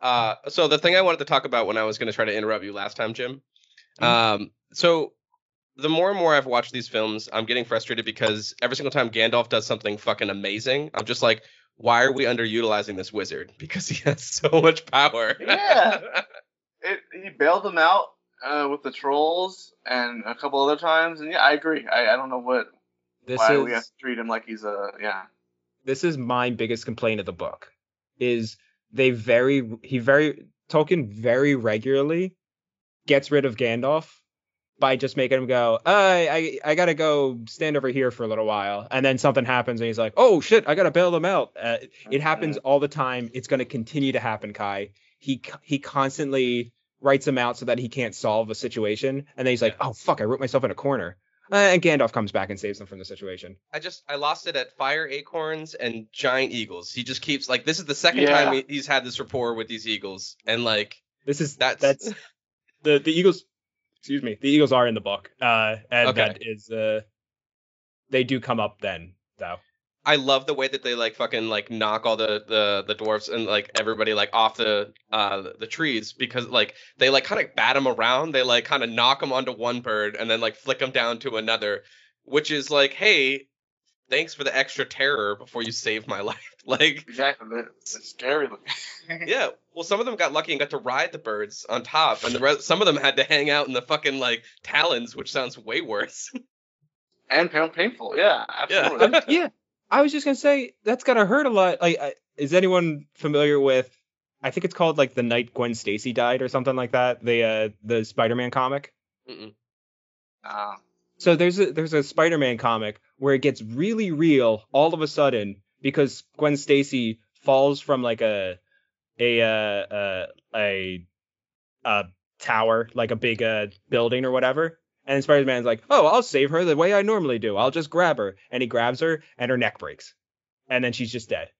Uh, so the thing I wanted to talk about when I was going to try to interrupt you last time, Jim. Um, so the more and more I've watched these films, I'm getting frustrated because every single time Gandalf does something fucking amazing, I'm just like, why are we underutilizing this wizard? Because he has so much power. Yeah. It, he bailed them out uh, with the trolls and a couple other times, and yeah, I agree. I, I don't know what This why is we have to treat him like he's a yeah. this is my biggest complaint of the book is they very he very Tolkien very regularly gets rid of Gandalf by just making him go, I, I I gotta go stand over here for a little while, and then something happens and he's like, oh shit, I gotta bail them out. Uh, it happens all the time. It's gonna continue to happen, Kai. He he constantly writes him out so that he can't solve a situation, and then he's like, oh fuck, I wrote myself in a corner. Uh, and Gandalf comes back and saves them from the situation. I just I lost it at fire acorns and giant eagles. He just keeps like this is the second Yeah. time he, he's had this rapport with these eagles, and like This is That's- that's the the Eagles. Excuse me, the Eagles are in the book, uh, and Okay. that is uh, they do come up then though. I love the way that they like fucking like knock all the the the dwarfs and like everybody like off the uh the trees because like they like kind of bat them around. They like kind of knock them onto one bird and then like flick them down to another, which is like, hey, thanks for the extra terror before you saved my life. Like, Exactly. It's scary yeah. Well, some of them got lucky and got to ride the birds on top, and the rest, some of them had to hang out in the fucking like talons, which sounds way worse. and pain- painful. Yeah, absolutely. Um, yeah, I was just gonna say that's gotta hurt a lot. Like, I, is anyone familiar with? I think it's called like the night Gwen Stacy died or something like that. The uh, the Spider-Man comic. Mm-mm. Uh, So there's a there's a Spider-Man comic where it gets really real all of a sudden because Gwen Stacy falls from like a a uh, uh, a a tower, like a big uh, building or whatever. And Spider-Man's like, "Oh, I'll save her the way I normally do. I'll just grab her." And he grabs her, and her neck breaks, and then she's just dead.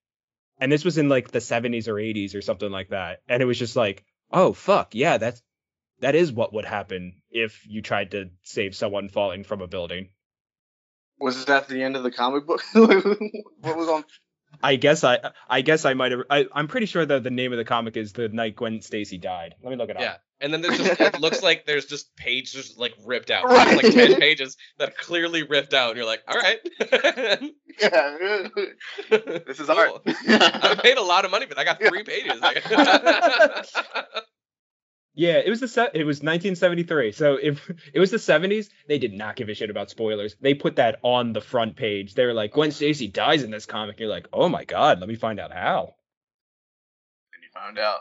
And this was in like the 70s or 80s or something like that. And it was just like, "Oh fuck, yeah, that's that is what would happen if you tried to save someone falling from a building." was that the end of the comic book? what was on? I guess I I guess I might have I, I'm pretty sure that the name of the comic is the night Gwen Stacy died. Let me look it up. Yeah. And then there's just it looks like there's just pages like ripped out. Right. Like ten pages that are clearly ripped out, and you're like, all right. Yeah. this is art. I paid a lot of money, but I got three pages. Yeah, it was the set. It was 1973. So if it was the 70s, they did not give a shit about spoilers. They put that on the front page. They were like, Gwen Stacy dies in this comic. You're like, oh my god, let me find out how. and you found out.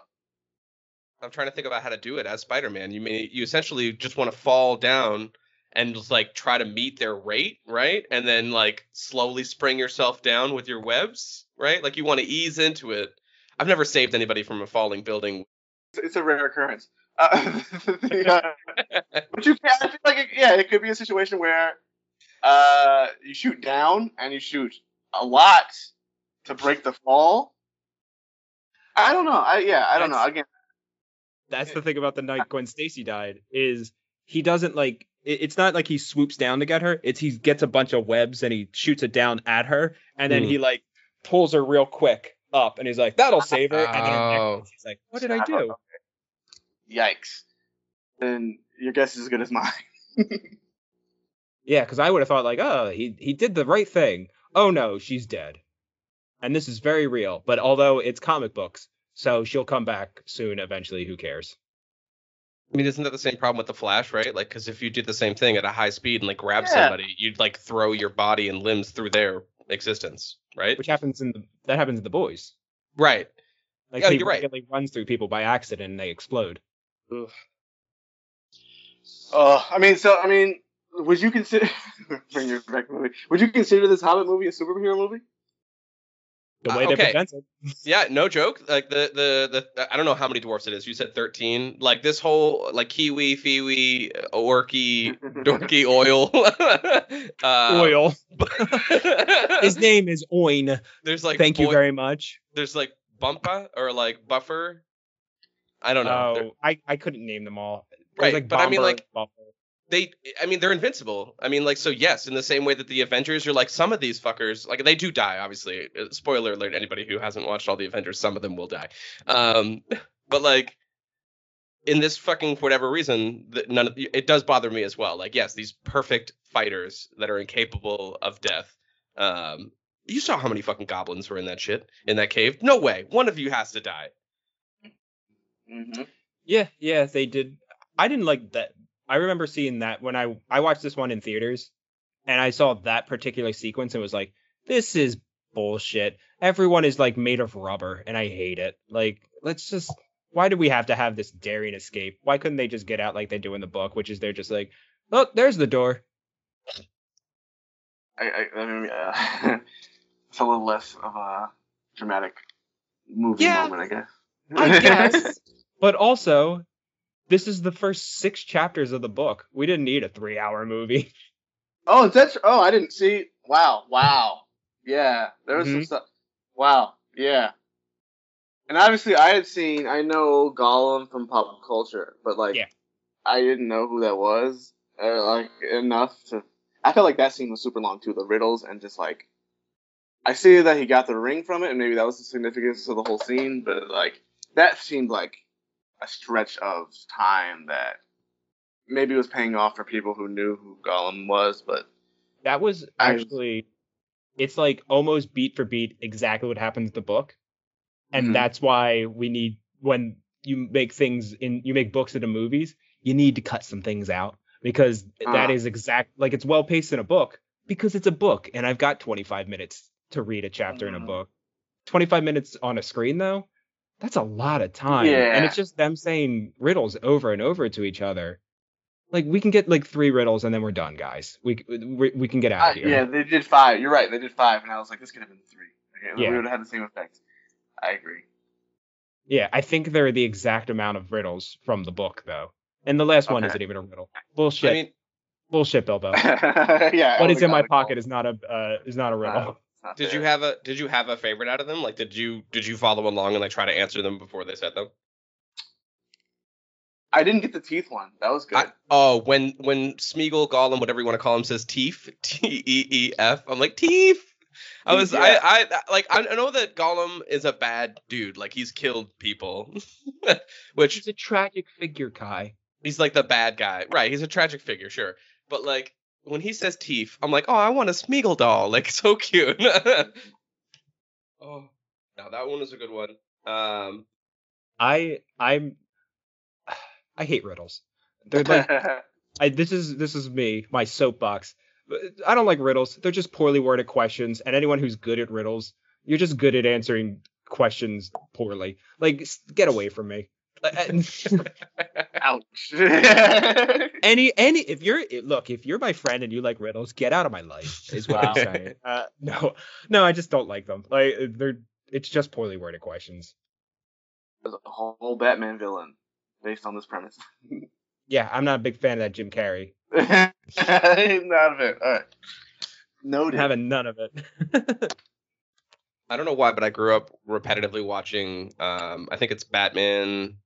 I'm trying to think about how to do it as Spider-Man. You may you essentially just want to fall down and just like try to meet their rate, right? And then like slowly spring yourself down with your webs, right? Like you want to ease into it. I've never saved anybody from a falling building. It's, it's a rare occurrence. Uh, the, uh, but you can. I feel like it, yeah, it could be a situation where uh, you shoot down and you shoot a lot to break the fall. I don't know. I yeah, I don't know. That's- Again, That's the thing about the night Gwen Stacy died is he doesn't like it- it's not like he swoops down to get her. It's he gets a bunch of webs and he shoots it down at her and then Hmm. he like pulls her real quick up and he's like that'll save her and then her neck Oh. he's like what did I do? Yikes. Then your guess is as good as mine. Yeah, because I would have thought like, oh, he he did the right thing. Oh no, she's dead. And this is very real. But although it's comic books, so she'll come back soon eventually. Who cares? I mean, isn't that the same problem with the Flash, right? Like, because if you did the same thing at a high speed and like grab Yeah. somebody, you'd like throw your body and limbs through their existence, right? Which happens in the that happens in the boys. Right. Like oh, Yeah, he you're right. regularly runs through people by accident and they explode. Uh, I mean, so I mean, would you consider bring your back movie? Would you consider this Hobbit movie a superhero movie? The Uh, way they okay. present it. Yeah, no joke. Like the, the the I don't know how many dwarfs it is. You said thirteen. Like this whole like kiwi, fiwi, orky, dorky oil. uh, Oil. His His name is Oin. There's like Thank you very much. There's like bumpa or like buffer. I don't know. Oh, I, I couldn't name them all. Right, like but I mean, like- they i mean they're invincible. I mean like so yes in the same way that the avengers are like some of these fuckers like they do die obviously Uh, spoiler alert anybody who hasn't watched all the avengers some of them will die. Um but like in this fucking for whatever reason none of it does bother me as well. Like yes these perfect fighters that are incapable of death um you saw how many fucking goblins were in that shit in that cave? No way. One of you has to die Mhm. Yeah, yeah, they did. I didn't like that. I remember seeing that when I I watched this one in theaters, and I saw that particular sequence and was like, "This is bullshit." Everyone is like made of rubber, and I hate it. Like, let's just. Why do we have to have this daring escape? Why couldn't they just get out like they do in the book, which is they're just like, "Look, there's the door." I, I, I mean, uh, it's a little less of a dramatic movie Yeah, moment, I guess. I guess. but also, this is the first six chapters of the book. We didn't need a three-hour movie. oh, is that? tr- Oh, I didn't see. Wow, wow. Yeah, there was some Mhm. stuff. Wow, yeah. And obviously, I had seen. I know Gollum from pop culture, but like, Yeah. I didn't know who that was. Uh, like enough to. I felt like that scene was super long too. The riddles and just like. I see that he got the ring from it, and maybe that was the significance of the whole scene. But like, that seemed like a stretch of time that maybe was paying off for people who knew who Gollum was, but That was I- actually, it's like almost beat for beat exactly what happens in the book, and Mhm. that's why we need when you make things in you make books into movies, you need to cut some things out because that Ah. is exact like it's well paced in a book because it's a book and I've got 25 minutes to read a chapter in a Mhm. book. 25 minutes on a screen though, that's a lot of time, and it's just them saying riddles over and over to each other. Like we can get like three riddles and then we're done, guys. We we, we can get out Uh, of here. yeah, they did five. You're right, they did five, and I was like, this could have been three. Okay, Yeah. We would have had the same effect. I agree. Yeah, I think they're the exact amount of riddles from the book, though. And the last one isn't even a riddle. Bullshit. i mean Bullshit, Bilbo. yeah. what I is in my would've got pocket is not a uh, is not a it. riddle. No, it's not Did you have a did you have a favorite out of them? Like did you did you follow along and like try to answer them before they said them? I didn't get the teeth one. That was good. I, oh, when when Smeagol, Gollum, whatever you want to call him, says teeth, T E E F, I'm like teeth. I was Yeah. I I like I know that Gollum is a bad dude, like he's killed people, which She's a tragic figure, Kai. he's like the bad guy, right? He's a tragic figure, sure, but like when he says teeth, I'm like, oh, I want a Smeagol doll, like so cute. oh, now that one was a good one. Um, I I'm I hate riddles. They're like I this is this is me, my soapbox. I don't like riddles. They're just poorly worded questions, and anyone who's good at riddles, you're just good at answering questions poorly. Like get away from me. Ouch. any any if you're look if you're my friend and you like riddles get out of my life is what Wow. i'm saying uh no no i just don't like them like they're it's just poorly worded questions There's a whole Batman villain based on this premise. yeah i'm not a big fan of that jim carrey Not of it. All right. Noted. having none of it I don't know why, but I grew up repetitively watching. Um, I think it's Batman.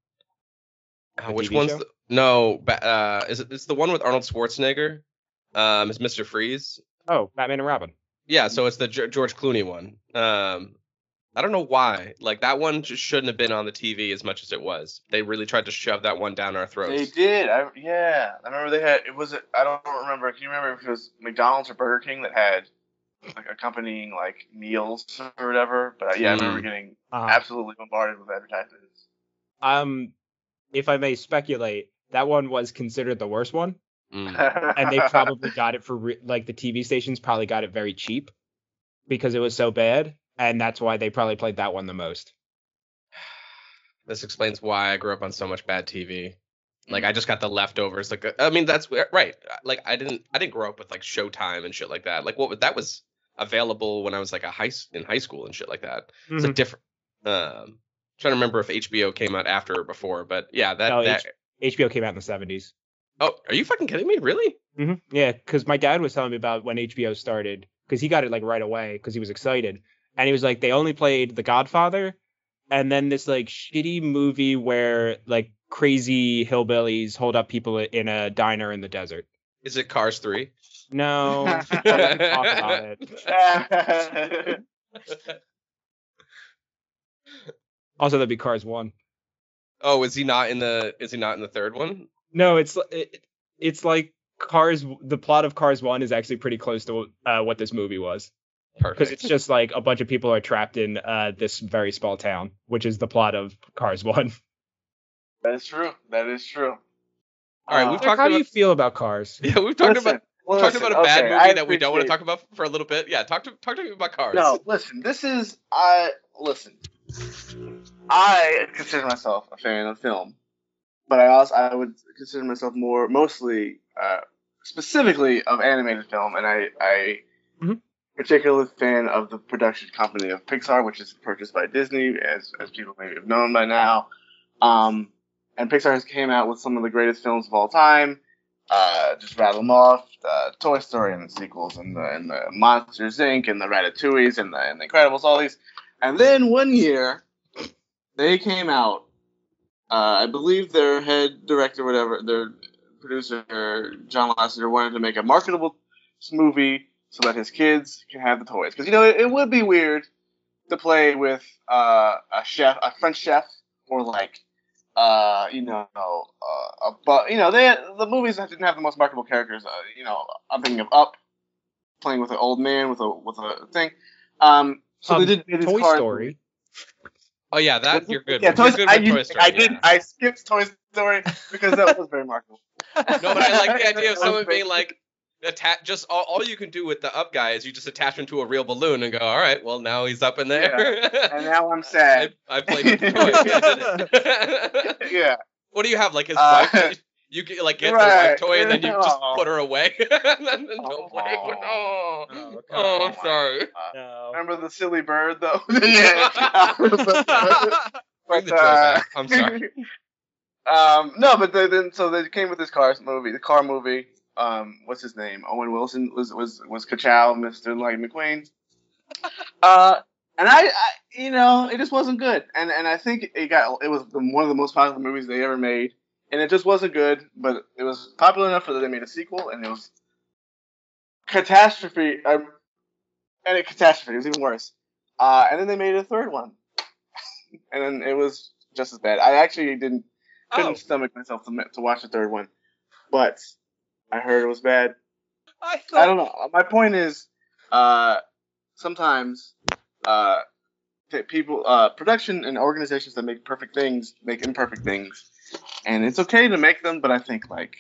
Uh, which TV one's the, no? Ba- uh, is it? It's the one with Arnold Schwarzenegger. Um, is Mister Freeze? oh batman and robin Yeah, so it's the G- George Clooney one. Um, I don't know why. Like that one just shouldn't have been on the TV as much as it was. They really tried to shove that one down our throats. They did. I yeah. I remember they had. It was. I don't remember. Can you remember if it was McDonald's or Burger King that had like accompanying like meals or whatever? But uh, yeah, I remember Mm. getting uh, absolutely bombarded with advertisements. um if i may speculate that one was considered the worst one Mm. and they probably got it for re- like the tv stations probably got it very cheap because it was so bad and that's why they probably played that one the most This explains why I grew up on so much bad TV. Like I just got the leftovers. Like I mean, that's right. Like I didn't I didn't grow up with like Showtime and shit like that. Like what was that was available when I was like a high in high school and shit like that. It's Mhm. a different. Um, trying to remember if HBO came out after or before, but yeah, that No, that. HBO came out in the 70s. oh, are you fucking kidding me? Really? hmm Yeah, because my dad was telling me about when HBO started, because he got it like right away because he was excited, and he was like, they only played The Godfather, and then this like shitty movie where like crazy hillbillies hold up people in a diner in the desert. Is it Cars Three? No, talk about it. Also, that'd be Cars One. Oh, is he not in the? Is he not in the third one? No, it's it, it's like Cars. The plot of Cars One is actually pretty close to uh, what this movie was. Perfect. because it's just like a bunch of people are trapped in uh, this very small town, which is the plot of Cars One. That is true. That is true. All right, Uh, we've How talked do about do you feel about Cars? yeah, we've talked listen, about well, talked about a bad okay, movie I that we don't want to talk about for a little bit. Yeah, talk to talk to me about Cars. No, listen. This is I listen. I consider myself a fan of film, but I also I would consider myself more mostly uh, specifically of animated film, and I I Mhm. particularly fan of the production company of Pixar, which is purchased by Disney, as as people maybe have known by now. Um, and Pixar has came out with some of the greatest films of all time. Uh, just rattle them off: uh, Toy Story and the sequels, and the and the Monsters Inc. and the Ratatouilles and the and the Incredibles, all these. And then one year, they came out. Uh, I believe their head director, whatever, their producer John Lasseter wanted to make a marketable movie so that his kids can have the toys. Because you know it, it would be weird to play with uh, a chef, a French chef, or like uh, you know, uh, a but you know they the movies that didn't have the most marketable characters. Uh, you know, I'm thinking of Up, playing with an old man with a with a thing. Um, so they Um, did, they did Toy Story. Oh yeah, that you're good. Yeah. Toy, good I, with Toy Story. I did. yeah. I skipped Toy Story because that was very marketable. No, but I like the idea of someone being like, attach. Just all, all you can do with the up guy is you just attach him to a real balloon and go, all right, well now he's up in there. And now I'm sad. I played with the toy. Yeah. yeah. what do you have? Like his Uh, wife? You get like get the right. wife toy and then you just Oh. put her away and then don't play with. Oh. Oh, Oh, oh, I'm sorry. No. Remember the silly bird though? yeah. Bring the joy uh, back. I'm sorry. um, no, but they, then so they came with this car movie, the car movie. Um, what's his name? Owen Wilson was was was Kachow, Mr. Light McQueen. Uh, and I, I, you know, it just wasn't good. And and I think it got it was the, one of the most popular movies they ever made, and it just wasn't good. But it was popular enough for that they made a sequel, and it was catastrophe. Um, and a catastrophe. It was even worse. Uh, and then they made a third one, and then it was just as bad. I actually didn't couldn't Oh, stomach myself to, to watch the third one, but I heard it was bad. I thought... I don't know. My point is, uh, sometimes uh, people, uh, production and organizations that make perfect things make imperfect things, and it's okay to make them. But I think like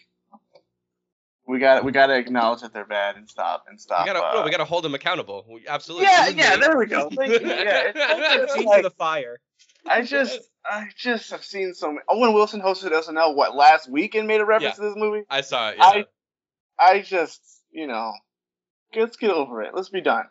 we got we got to acknowledge that they're bad and stop and stop. We gotta, uh, no, we gotta hold them accountable. We, absolutely. yeah, yeah. There we go. Thank you. Yeah, it's, it's Feet like- the fire. I just, I just have seen so many. Owen Wilson hosted SNL what last week and made a reference Yeah. to this movie. I saw it. Yeah. I, I just, you know, let's get over it. Let's be done.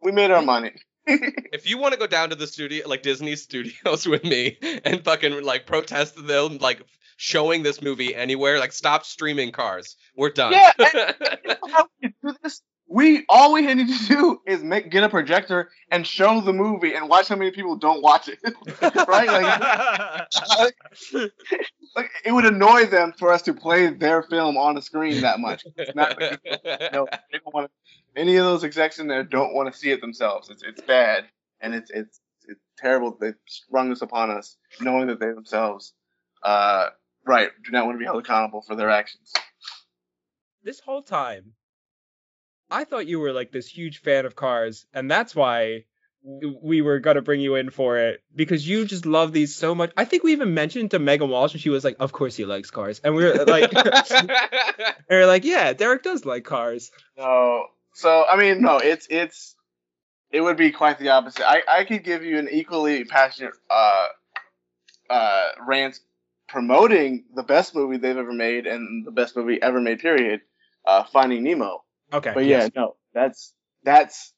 We made our money. If you want to go down to the studio, like Disney Studios with me, and fucking like protest them, like showing this movie anywhere, like stop streaming Cars. We're done. Yeah, You know how we do this? We all we need to do is make get a projector and show the movie and watch how many people don't watch it. right? Like, like it would annoy them for us to play their film on the screen that much. It's not like no, they don't want any of those execs in there don't want to see it themselves. It's it's bad and it's it's it's terrible. They've sprung this upon us, knowing that they themselves, uh, right, do not want to be held accountable for their actions. this whole time, I thought you were like this huge fan of cars, and that's why we were gonna bring you in for it because you just love these so much. I think we even mentioned to Megan Walsh, and she was like, "Of course he likes cars," and we were like, and we are like, "Yeah, Derek does like cars." No, so I mean, no, it's it's it would be quite the opposite. I I could give you an equally passionate uh uh rant promoting the best movie they've ever made and the best movie ever made. Period. Uh, Finding Nemo. Okay, But yeah, no, that's that's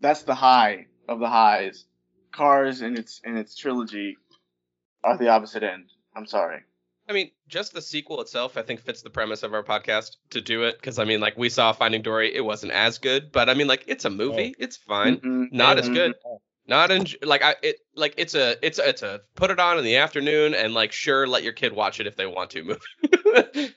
that's the high of the highs. Cars and its and its trilogy are the opposite end. I'm sorry. I mean, just the sequel itself, I think, fits the premise of our podcast to do it. Because I mean, like we saw Finding Dory, it wasn't as good, but I mean, like it's a movie, it's fine, Mhm. not as Mhm. good, not in like I it like it's a it's a, it's a put it on in the afternoon and like sure let your kid watch it if they want to movie.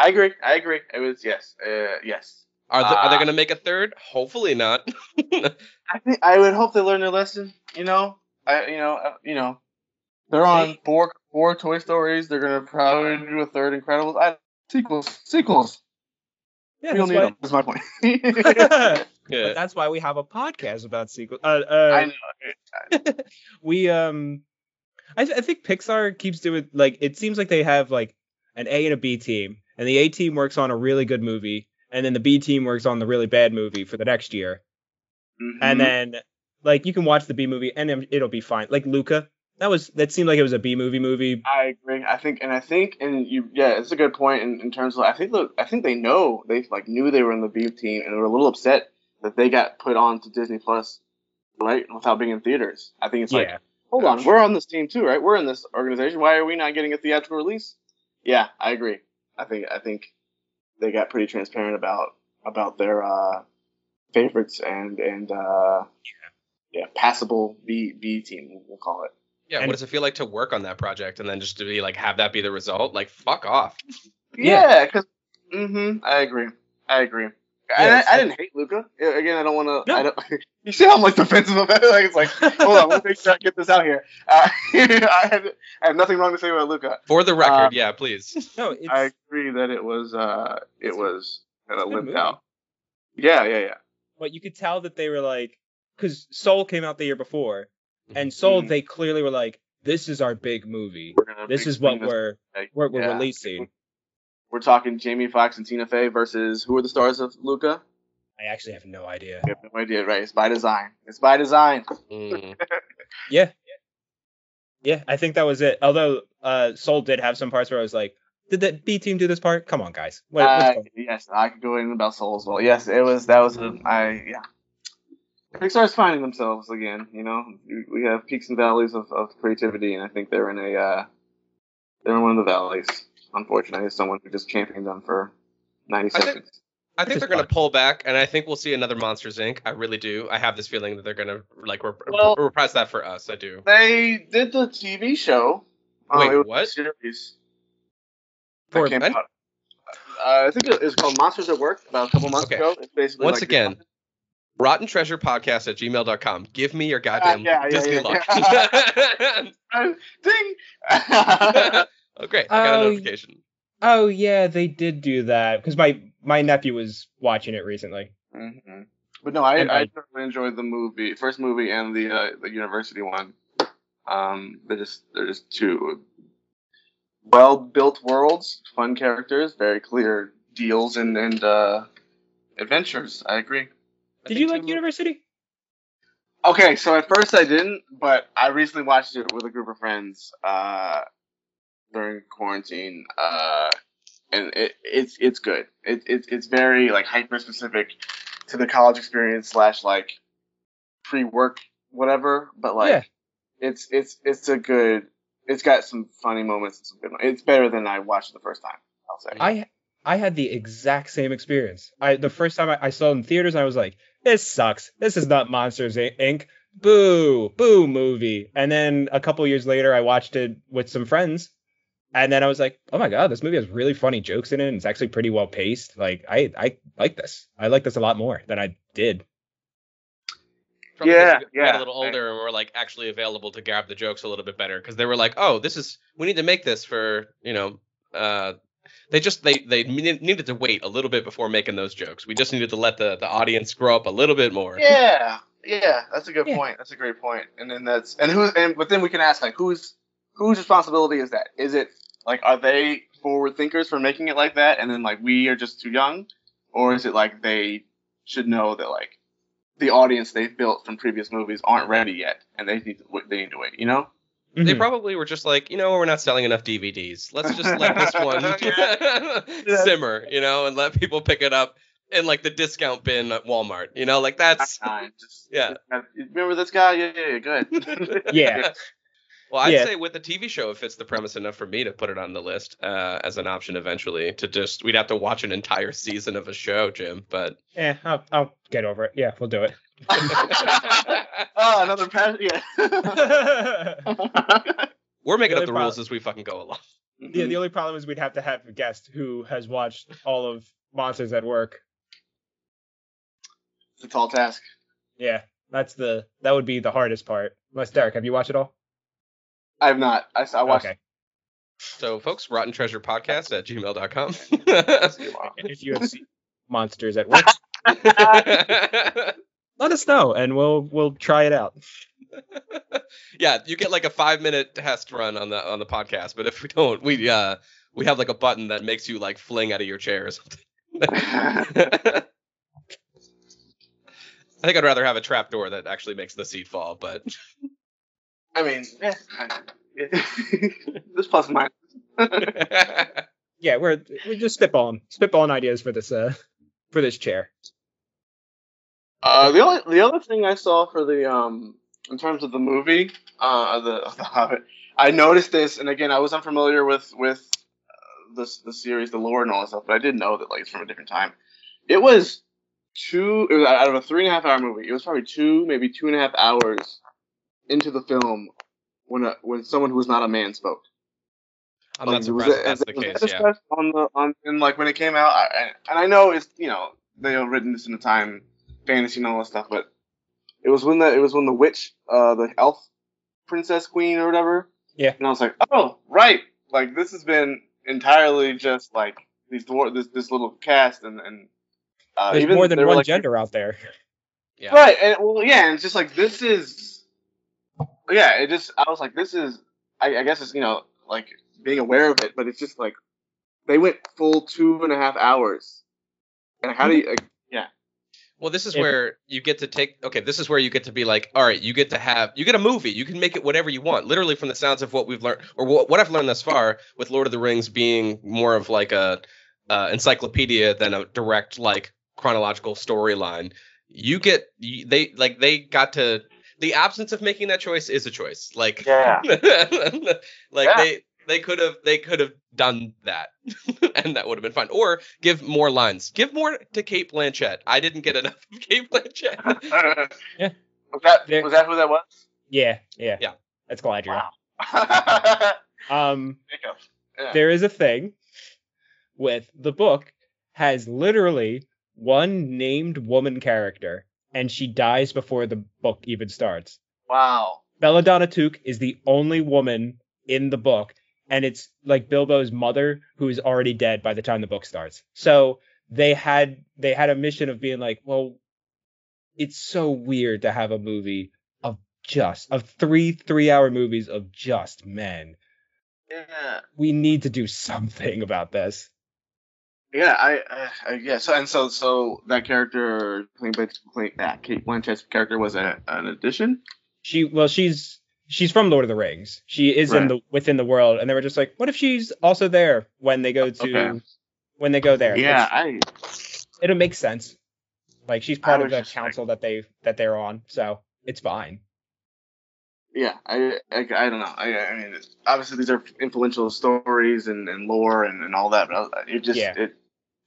I agree. I agree. It was yes. Uh, yes. are they, are they Ah. gonna make a third? Hopefully not. I think I would hope they learn their lesson. You know, I you know uh, you know, they're on four four Toy Stories. They're gonna probably do a third Incredibles. I, sequels, sequels. Yeah, we don't that's need why. them. That's my point. but that's why we have a podcast about sequels. Uh, uh, I know. we um, I, th- I think Pixar keeps doing like it seems like they have like an A and a B team, and the A team works on a really good movie, and then the B team works on the really bad movie for the next year, Mhm. and then like you can watch the B movie and it'll be fine. Like Luca, that was that seemed like it was a B movie movie. I agree. I think, and I think, and you, yeah, it's a good point in, in terms of. I think, look, I think they know they like knew they were in the B team and were a little upset that they got put on to Disney Plus, right, without being in theaters. I think it's like, hold on, we're on this team too, right? We're in this organization. Why are we not getting a theatrical release? Yeah, I agree. I think, I think they got pretty transparent about about their uh, favorites and and uh, yeah, passable B B team, we'll call it. Yeah, And- what does it feel like to work on that project and then just to be like have that be the result? Like fuck off. Yeah. Yeah, because mm-hmm, I agree. I agree. Yeah, I, I didn't hate Luca. Again, I don't want to. No. You see how I'm like defensive of it? Like it's like, hold on, let me make sure I get this out here. Uh, I, have, I had nothing wrong to say about Luca. For the record, Um, yeah, please. no, it's I agree that it was. uh It was kind of good limped out. Yeah, yeah, yeah. but you could tell that they were like because Soul came out the year before, and Soul Mhm. they clearly were like, this is our big movie. This is what this we're we're, we're Yeah. releasing. We're talking Jamie Foxx and Tina Fey versus who are the stars of Luca? I actually have no idea. We have no idea, right? It's by design. It's by design. Mm. Yeah. Yeah, I think that was it. Although uh Soul did have some parts where I was like, did the B team do this part? Come on, guys. What, Uh, yes, I could go in about Soul as well. Yes, it was. That was a. I yeah. Pixar's finding themselves again. You know, We- we have peaks and valleys of, of creativity, and I think they're in a. Uh, they're in one of the valleys. Unfortunately, as someone who just championed them for ninety I think- seconds. I think they're gonna pull back, and I think we'll see another Monsters Inc. I really do. I have this feeling that they're gonna like rep- Well- reprise that for us. I do. They did the TV show. Uh, Wait, it was a what? Series. For- that came out. Uh, I think it was called Monsters at Work about a couple months Okay. ago. It's basically Once like- again, rotten treasure podcast at gmail.com. Give me your goddamn yeah, yeah, Disney yeah, luck. ding. oh, great. I got a Oh, notification. Oh yeah, they did do that because my my nephew was watching it recently. hmm But no, I And I I- enjoyed the movie, first movie and the uh, the university one. Um, they're just they're just two well built worlds, fun characters, very clear deals and and uh, adventures. I agree. I Did think you like University? Okay, so at first I didn't, but I recently watched it with a group of friends uh, during quarantine, uh, and it, it's it's good. It, it it's very like hyper specific to the college experience slash like pre work whatever, but like Yeah. it's it's it's a good. It's got some funny moments and some good. It's better than I watched the first time. I'll say. I I had the exact same experience. I the first time I, I saw it in theaters, I was like, this sucks. This is not Monsters Inc. Boo, boo movie. And then a couple years later, I watched it with some friends, and then I was like, oh my god, this movie has really funny jokes in it. And it's actually pretty well paced. Like I I like this. I like this a lot more than I did. Probably Yeah, because we got yeah. a little older and we're like actually available to grab the jokes a little bit better because they were like, oh, this is we need to make this for you know, uh, they just they they needed to wait a little bit before making those jokes. We just needed to let the the audience grow up a little bit more. Yeah, yeah, that's a good Yeah. point. That's a great point. And then that's and who and but then we can ask like whose whose responsibility is that? Is it like are they forward thinkers for making it like that, and then like we are just too young, or is it like they should know that like the audience they've built from previous movies aren't ready yet, and they need to they need to wait. You know? They Mhm. probably were just like, you know, we're not selling enough DVDs. Let's just let this one simmer, you know, and let people pick it up. in like the discount bin at Walmart. You know, like that's Nine, just, Yeah. Remember this guy? Yeah, yeah, yeah. Good. Yeah. Well, I'd Yeah. say with the TV show, it fits the premise enough for me to put it on the list uh, as an option eventually. To just, we'd have to watch an entire season of a show, Jim. But yeah, I'll, I'll get over it. Yeah, we'll do it. oh, another pass. Yeah. we're making The up the only rules as we fucking go along. Yeah, the only problem is we'd have to have a guest who has watched all of Monsters at Work. It's a tall task. Yeah, that's the that would be the hardest part. Unless Derek, have you watched it all? I have not. I, I watched. Okay. So, folks, Rotten Treasure Podcast at gmail.com. If you have seen Monsters at Work, let us know and we'll we'll try it out. yeah, you get like a five minute test run on the on the podcast, but if we don't, we uh we have like a button that makes you like fling out of your chair or something. I think I'd rather have a trap door that actually makes the seat fall, but I mean, yeah. I- this plus and minus. Yeah, we're we're just spitballing spitballing ideas for this uh for this chair. Uh, the only the other thing I saw for the um in terms of the movie uh the of the Hobbit, I noticed this, and again, I was unfamiliar with with uh, this the series, the lore, and all that stuff, but I did know that like it's from a different time. It was two it was out of a three and a half hour movie. It was probably two, maybe two and a half hours into the film when a, when someone who was not a man spoke. I'm Like, not was surprised it- that's was the case. Yeah. On the on and like when it came out, I, I- and I know it's you know they have written this in a time fantasy and all that stuff, but it was when the it was when the witch, uh, the elf princess queen or whatever. Yeah. And I was like, oh right, like this has been entirely just like these dwar- this this little cast and and uh, There's even more than one like, gender out there. Yeah. Right, and well, yeah, and it's just like this is, yeah, it just I was like, this is, I, I guess it's you know like being aware of it, but it's just like they went full two and a half hours, and how do you? Like, Well, this is If- where you get to take. Okay, this is where you get to be like, all right, you get to have, you get a movie. You can make it whatever you want. Literally, from the sounds of what we've learned, or what, what I've learned thus far, with Lord of the Rings being more of like a uh, encyclopedia than a direct like chronological storyline. You get they like they got to. The absence of making that choice is a choice. Like, Yeah. like Yeah. they they could have they could have done that and that would have been fine or give more lines give more to Cate Blanchett i didn't get enough of Cate Blanchett Yeah. Was that There- was that who that was? Yeah, yeah, Yeah. That's Galadriel. Wow. Um, Jacob. Yeah. there is a thing with the book has literally one named woman character, and she dies before the book even starts. Wow. Belladonna Took is the only woman in the book, and it's like Bilbo's mother who is already dead by the time the book starts. So they had they had a mission of being like, well, it's so weird to have a movie of just of three three hour movies of just men. Yeah. We need to do something about this. Yeah, I, I yeah. So and so so that character, Cate Blanchett- that uh, Cate Blanchett's character was a, an addition. She well, she's she's from Lord of the Rings. She is in the within the world, and they were just like, what if she's also there when they go to Okay. when they go there? Yeah, I it'll make sense. Like she's part of the just like- council that they that they're on, so it's fine. yeah, I, I, I don't know. I, I mean, obviously these are influential stories and, and lore and, and all that, but it just Yeah. it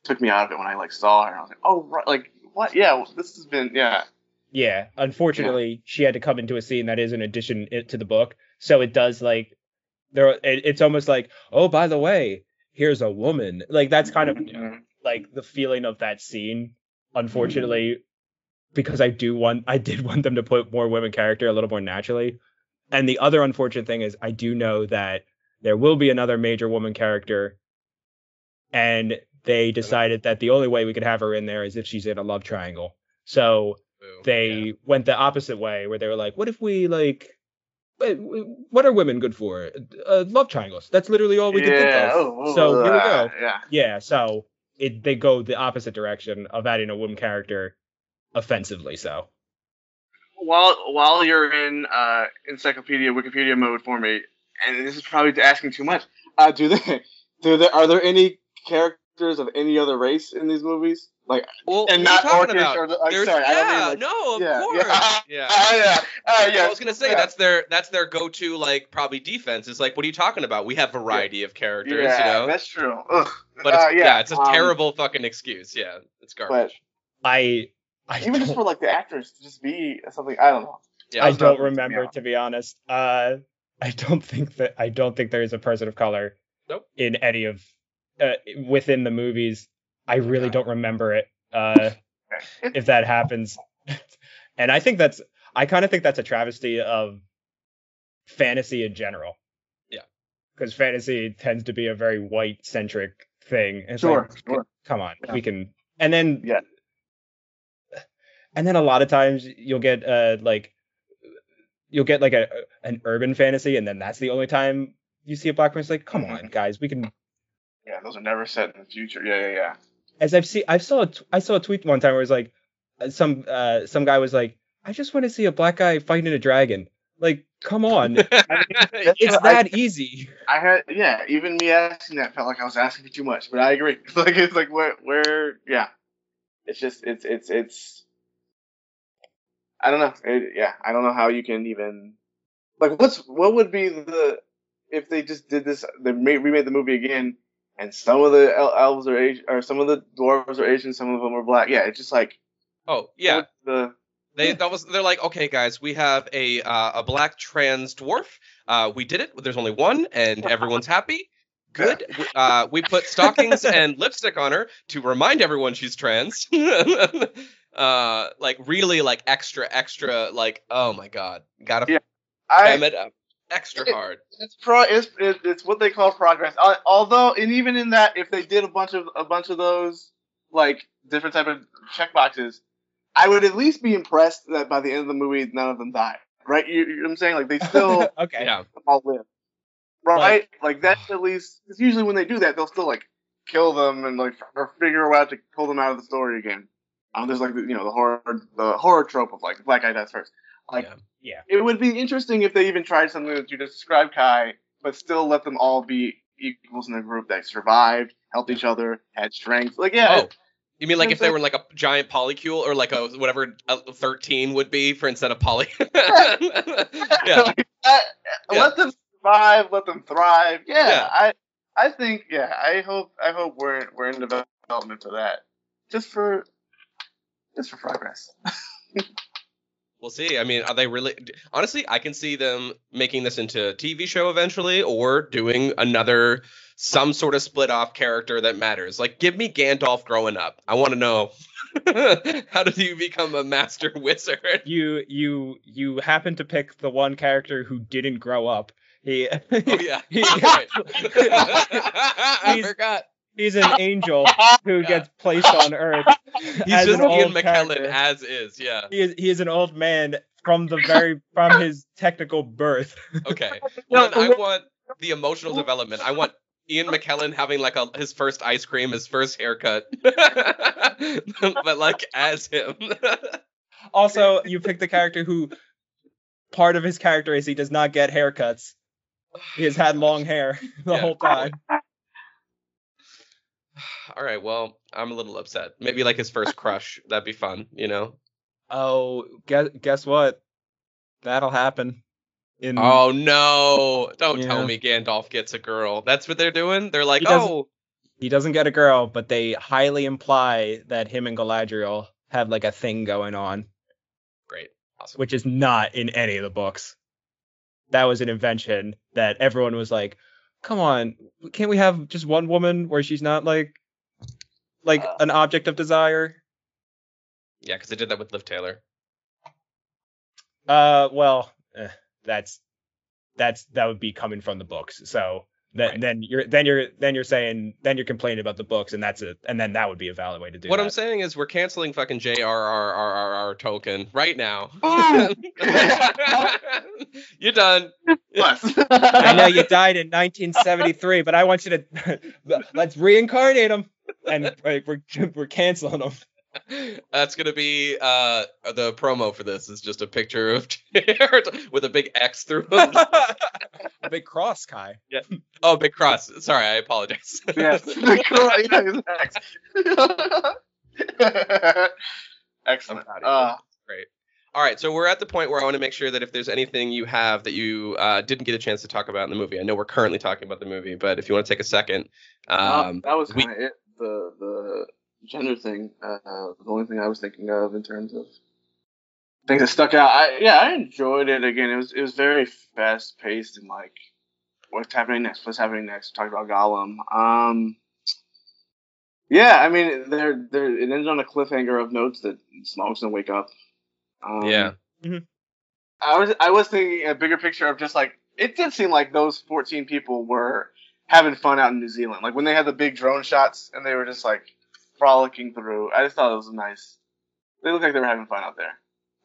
took me out of it when I like saw her. and I was like, oh right, like what? Yeah, this has been yeah. Yeah, unfortunately, she had to come into a scene that is an addition to the book, so it does like there. It, it's almost like, oh, by the way, here's a woman. Like that's kind of Mhm. like the feeling of that scene. Unfortunately, because I do want, I did want them to put more women character a little more naturally. And the other unfortunate thing is, I do know that there will be another major woman character, and they decided that the only way we could have her in there is if she's in a love triangle. So they went the opposite way where they were like what if we like what are women good for uh, love triangles that's literally all we can think yeah. of Oh, so here we go Yeah. yeah so it they go the opposite direction of adding a woman character offensively so while while you're in uh, encyclopedia Wikipedia mode for me, and this is probably asking too much. Uh, do they do there are there any characters of any other race in these movies? like Well, and not you talking orcish about? or the, like, There's- sorry, I don't yeah, mean like no, of yeah, course. yeah, Yeah. Ah, yeah, ah, yeah. I was gonna say yeah. that's their that's their go-to like probably defense. Is like, what are you talking about? We have variety of characters, yeah, you know. that's true. Ugh. But it's, Uh, yeah, it's a um, terrible fucking excuse. Yeah, it's garbage. I I Even just don't- for like the actors to just be something I don't know. yeah, I don't remember to be honest. Uh, I don't think that I don't think there is a person of color Nope. in any of uh, within the movies. I really don't remember it. Uh, if that happens, and I think that's I kind of think that's a travesty of fantasy in general. Yeah. because fantasy tends to be a very white centric thing. It's Sure, like, sure. come on, Yeah. we can. And then Yeah. and then a lot of times you'll get uh like you'll get like a an urban fantasy, and then that's the only time you see a black person. Like, come on, guys, we can. Yeah, those are never set in the future. Yeah, yeah, yeah. As I've seen, I saw a t- I saw a tweet one time where it was like uh, some uh some guy was like, I just want to see a black guy fighting a dragon. Like, come on, it's I- that easy. I had yeah, even me asking that felt like I was asking for too much, but I agree. like it's like where where yeah. It's just it's it's it's I don't know. It, yeah, I don't know how you can even like what's what would be the if they just did this they made, remade the movie again and some of the elves are Asian or some of the dwarves are Asian, some of them are black. Yeah, it's just like oh yeah, the They that was they're like, okay, guys, we have a uh, a black trans dwarf. Uh, we did it. There's only one, and everyone's happy. Good. Uh, we put stockings and lipstick on her to remind everyone she's trans. uh, like really, like extra, extra, like oh my god, gotta Yeah, I it up extra hard. it's pro it's it, it's what they call progress. Al- Although, and even in that, if they did a bunch of a bunch of those like different type of check boxes, I would at least be impressed that by the end of the movie, none of them die. Right? You, you know what I'm saying? Like they still okay. Yeah. all live. Right? Like that's at least because usually when they do that, they'll still like kill them and like or figure out to pull them out of the story again. Um, there's like the, you know the horror the horror trope of like the black guy dies first. Like Yeah. Yeah. it would be interesting if they even tried something that you just described, Kai, but still let them all be equals in the group that survived, helped each other, had strength. Like yeah, Oh, you mean like if they were like a giant polycule or like a whatever a 13 would be for instead of poly? yeah. Like, uh, Yeah. let them survive, let them thrive. Yeah, Yeah. I I think yeah, I hope I hope we're we're in development for that, just for just for progress. We'll see. I mean, are they really? Honestly, I can see them making this into a TV show eventually, or doing another some sort of split off character that matters. Like, give me Gandalf growing up. I want to know how did you become a master wizard? You you you happen to pick the one character who didn't grow up. He Oh yeah, He- Right. I forgot. He's an angel who Yeah. gets placed on Earth. He's as just an Ian old McKellen character. as is. Yeah. He is he is an old man from the very from his technical birth. Okay. Well, then I want the emotional development. I want Ian McKellen having like a his first ice cream, his first haircut, but like as him. Also, you pick the character who part of his character is he does not get haircuts. He has had long hair the Yeah. whole time. All right. Well, I'm a little upset. Maybe like his first crush. That'd be fun. You know. Oh, guess guess what? That'll happen. In Oh no! Don't Yeah. tell me Gandalf gets a girl. That's what they're doing. They're like, He oh, he doesn't get a girl, but they highly imply that him and Galadriel have like a thing going on, great, awesome. which is not in any of the books. That was an invention that everyone was like, "Come on, can't we have just one woman where she's not like like Uh, an object of desire?" Yeah, because they did that with Liv Taylor. Uh, well, eh, that's that's that would be coming from the books. So then Right. then you're then you're then you're saying then you're complaining about the books, and that's it, and then that would be a valid way to do What that. I'm saying is we're canceling fucking J.R.R.R.R. Tolkien right now. Boom! You're done. Plus. I know you died in 1973, but I want you to let's reincarnate him, and like, we're we're canceling him. That's gonna be uh the promo for this is just a picture of J.R. with a big X through it. A big cross, Kai. Oh, big cross. Sorry, I apologize. yes. The cor- yeah, exact. Excellent. proud of you. Uh, Great. All right, so we're at the point where I want to make sure that if there's anything you have that you uh, didn't get a chance to talk about in the movie, I know we're currently talking about the movie, but if you want to take a second, uh, um, that was kind of it. The the gender thing. Uh, the only thing I was thinking of in terms of things that stuck out. I yeah, I enjoyed it. Again, it was it was very fast paced and like what's happening next? What's happening next? Talked about Gollum. Um. Yeah, I mean, there, there. It ends on a cliffhanger of notes that Smaug's gonna wake up. Um, Yeah. I was, I was thinking a bigger picture of just like it did seem like those 14 people were having fun out in New Zealand. Like when they had the big drone shots and they were just like frolicking through. I just thought it was nice. They looked like they were having fun out there.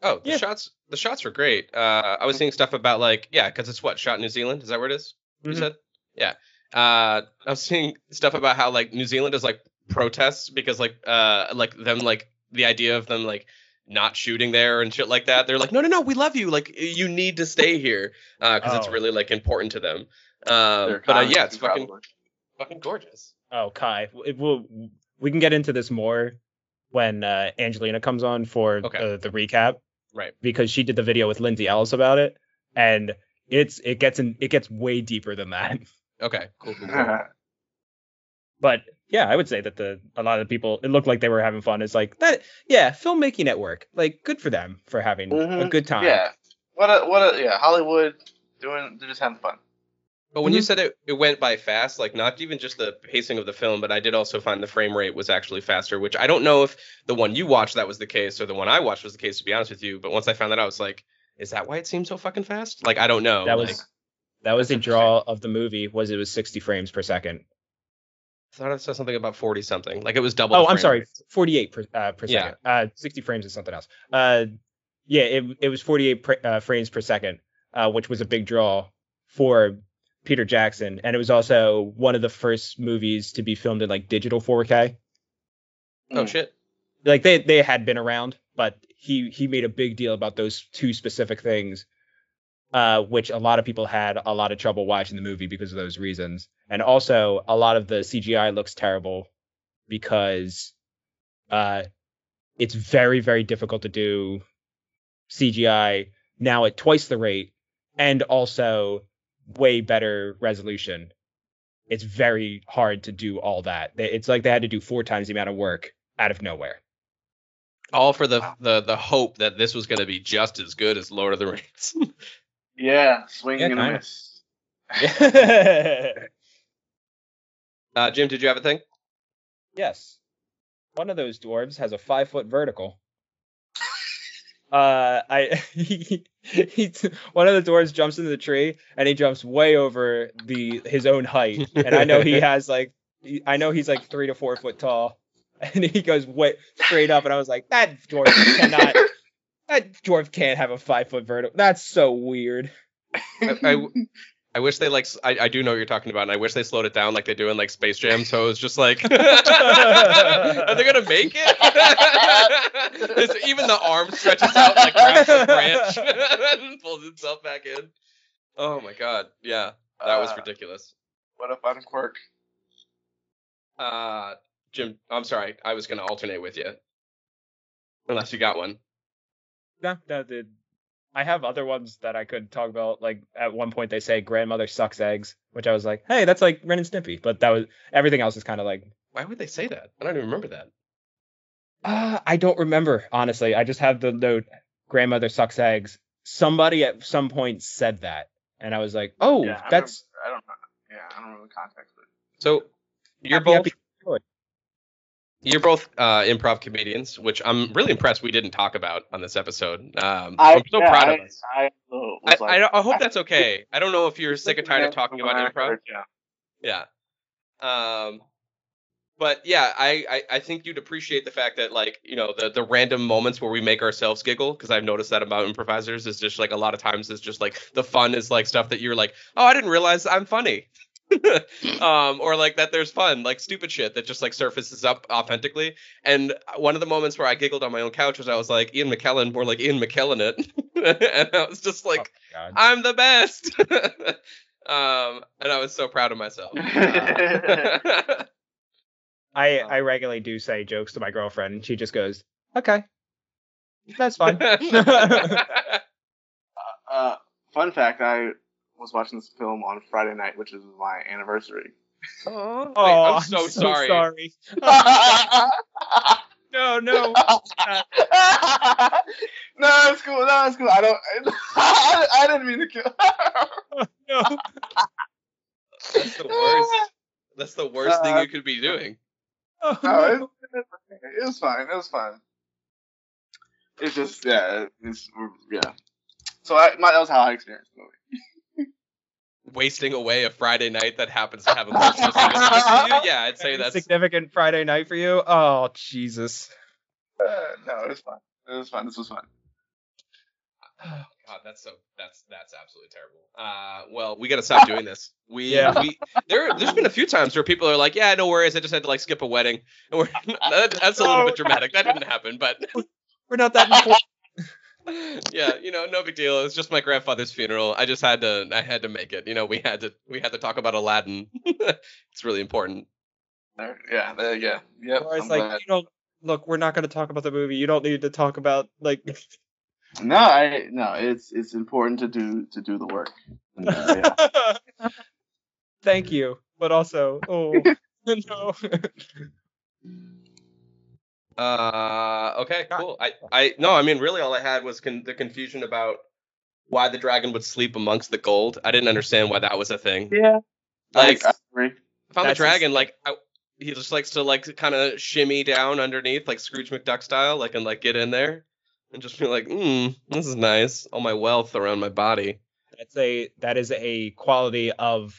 oh, the Yeah. shots, the shots were great. Uh, I was seeing stuff about like, yeah, because it's what shot in New Zealand. Is that where it is? You Mhm. said, yeah. Uh, I was seeing stuff about how like New Zealand is like protests because like uh like them like the idea of them like not shooting there and shit like that. They're like, no, no, no, we love you. Like you need to stay here because it's Oh. really like important to them. Um, but uh, yeah, it's fucking probably. fucking gorgeous. Oh, Kai, it will. We can get into this more when uh, Angelina comes on for Okay. uh, the recap, Right. because she did the video with Lindsay Ellis about it, and it's it gets in it gets way deeper than that. Okay, cool. cool, cool. But yeah, I would say that the a lot of the people it looked like they were having fun. It's like that. Yeah, filmmaking at work, like good for them for having a Mhm. good time. Yeah. What a what a yeah Hollywood doing they're just having fun. But when you said it, it went by fast, like not even just the pacing of the film, but I did also find the frame rate was actually faster, which I don't know if the one you watched that was the case or the one I watched was the case, to be honest with you. But once I found that out, I was like, is that why it seemed so fucking fast? Like, I don't know. that like, was that was the draw of the movie. Was it was 60 frames per second. I thought it said something about 40 something. Like it was double. Oh, I'm sorry, rate. 48 per, uh, per Yeah. second. Uh, 60 frames is something else. Uh, yeah, it it was 48 pr- uh, frames per second, uh, which was a big draw for Peter Jackson, and it was also one of the first movies to be filmed in like digital 4K. Oh Mm. shit. Like they they had been around, but he he made a big deal about those two specific things, uh, which a lot of people had a lot of trouble watching the movie because of those reasons, and also a lot of the CGI looks terrible because uh, it's very very difficult to do CGI now at twice the rate and also way better resolution. It's very hard to do all that. It's like they had to do four times the amount of work out of nowhere. All for the the the hope that this was going to be just as good as Lord of the Rings. Yeah, swinging Yeah, and a kinda. miss. uh, Jim, did you have a thing? yes. One of those dwarves has a five foot vertical. Uh, I he, he one of the dwarves jumps into the tree and he jumps way over the his own height, and I know he has like he- I know he's like three to four foot tall, and he goes way straight up, and I was like that dwarf cannot that dwarf can't have a five foot vertical. That's so weird. I, I, I wish they like I, I, do know what you're talking about, and I wish they slowed it down like they do in like Space Jam. So it was just like, are they gonna make it? It's- even the arm stretches out like grabs a branch and pulls itself back in. Oh my god, yeah, that was Uh, ridiculous. What a fun quirk. Uh, Jim, I'm sorry, I was gonna alternate with you, unless you got one. No, no, the, I have other ones that I could talk about. Like at one point they say grandmother sucks eggs, which I was like, hey, that's like Ren and Stimpy. But that was everything else is kind of like, Why would they say that? I don't even remember that. uh, I don't remember honestly. I just have the note grandmother sucks eggs. Somebody at some point said that, and I was like, oh, Yeah, I that's remember- I don't know. Yeah, I don't remember the context. But So you're Happy, both happy Toy. You're both uh, improv comedians, which I'm really impressed we didn't talk about on this episode. Um, I, I'm so yeah, proud of us. I, I, like, I, I hope that's okay. I don't know if you're sick or tired of talking about improv. Yeah. Yeah. Um, but yeah, I, I I think you'd appreciate the fact that like you know the the random moments where we make ourselves giggle because I've noticed that about improvisers is just like a lot of times it's just like the fun is like stuff that you're like oh I didn't realize I'm funny. um or like that there's fun like stupid shit that just like surfaces up authentically and one of the moments where i giggled on my own couch was i was like ian mckellen more like ian mckellen it and i was just like Oh, i'm the best um and i was so proud of myself Uh, I Oh. I regularly do say jokes to my girlfriend, and she just goes, "Okay, that's fine." Uh, fun fact: I was watching this film on Friday night, which is my anniversary. oh, wait, oh, I'm so, sorry. sorry. No, no. no, it's cool. No, it's cool. I don't. I, I didn't mean to kill. no. That's the worst. That's the worst thing Uh, you could be doing. Oh, No, no. it, it was fine. It was fine. It's just yeah. It's yeah. So I, my, that was how I experienced the movie. Wasting away a Friday night that happens to have a significance to. Yeah, I'd say Very that's significant Friday night for you. Oh Jesus. Uh, no, it was fine. It was fun. This was fun. God, that's so that's that's absolutely terrible. Uh, well, we gotta stop doing this. We Yeah. we there there's been a few times where people are like, yeah, no worries, I just had to like skip a wedding, and we're that, that's a little bit dramatic. That didn't happen, but We're not that important. Yeah, you know, no big deal. It's just my grandfather's funeral. I just had to I had to make it. You know, we had to we had to talk about Aladdin. it's really important. There, yeah, there, yeah, yep. Or it's I'm like glad. you don't look. We're not going to talk about the movie. You don't need to talk about like. No, I no. It's it's important to do to do the work. Uh, yeah. Thank you, but also, oh no. Uh, okay, cool. I, I, no, I mean, really, all I had was con- the confusion about why the dragon would sleep amongst the gold. I didn't understand why that was a thing. yeah. Like, I, I agree. if I'm the That's dragon, like, I, he just likes to like kind of shimmy down underneath, like Scrooge McDuck style, like and like get in there and just be like, hmm, this is nice. All my wealth around my body. That's a that is a quality of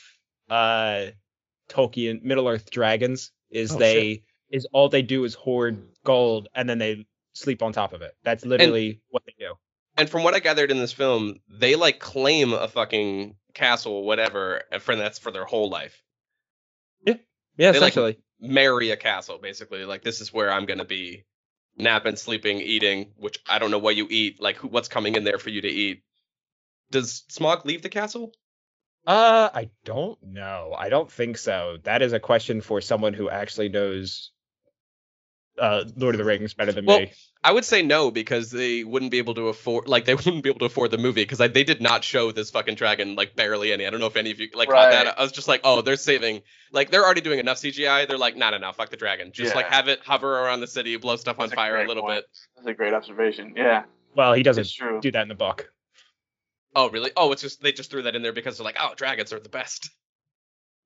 uh Tolkien Middle Earth dragons is Oh, they is all they do is hoard gold and then they sleep on top of it. That's literally what they do. And from what I gathered in this film, they like claim a fucking castle, whatever, and for that's for their whole life. Yeah, They, like, essentially. marry a castle basically like this is where i'm going to be napping sleeping eating which i don't know what you eat like who, what's coming in there for you to eat does Smaug leave the castle Uh, I don't know. I don't think so. That is a question for someone who actually knows uh Lord of the Rings better than Well, me. i would say no because they wouldn't be able to afford like they wouldn't be able to afford the movie because they did not show this fucking dragon like barely any i don't know if any of you like caught Right. that i was just like oh they're saving like they're already doing enough cgi they're like not enough fuck the dragon just like have it hover around the city blow stuff on That's a fire a great little point. bit That's a great observation. Yeah, Well, he doesn't true. do that in the book. oh really oh it's just they just threw that in there because they're like oh dragons are the best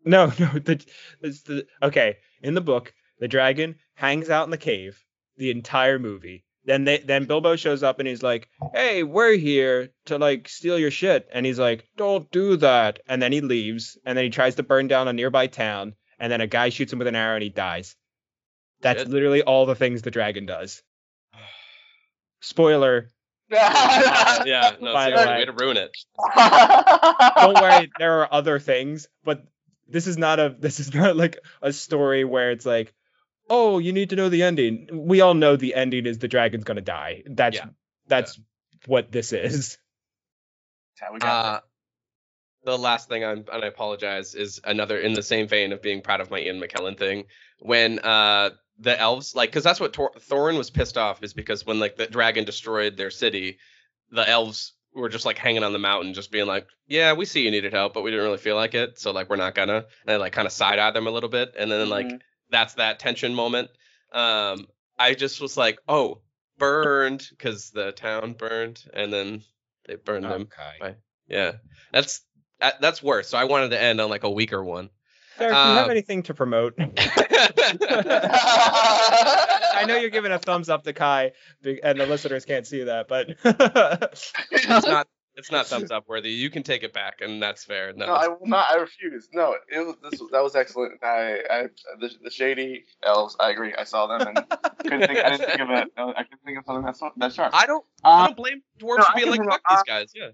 No, no. The, it's the okay in the book, the dragon hangs out in the cave the entire movie. Then they then Bilbo shows up and he's like, "Hey, we're here to like steal your shit," and he's like, "Don't do that." And then he leaves, and then he tries to burn down a nearby town, and then a guy shoots him with an arrow and he dies. That's Shit. literally all the things the dragon does. Spoiler. yeah no By the seriously way. way to ruin it Don't worry, there are other things, but this is not a this is not like a story where it's like, oh, you need to know the ending. We all know the ending is the dragon's gonna die. That's Yeah. that's what this is. How we got Uh, the last thing I'm, and I apologize, is another in the same vein of being proud of my Ian McKellen thing. When uh the elves, like, because that's what Tor- Thorin was pissed off, is because when like the dragon destroyed their city, the elves were just like hanging on the mountain, just being like, "Yeah, we see you needed help, but we didn't really feel like it, so like we're not gonna." And they like kind of side eye them a little bit, and then like Mhm. That's that tension moment. Um, I just was like, "Oh, burned," because the town burned, and then they burned them. Okay. Yeah, that's that, that's worse. So I wanted to end on like a weaker one. Derek, do you have Um, anything to promote? I I know you're giving a thumbs up to Kai, and the listeners can't see that, but it's not it's not thumbs up worthy. You can take it back, and that's fair. No, No, I will not. I refuse. No, it was this. was- That was excellent. I, I, the, the shady elves. I agree. I saw them and couldn't think. I didn't think of it. I couldn't think of something that's that sharp. I don't I Uh, don't blame dwarves no, for being like fuck these uh, guys. Yeah.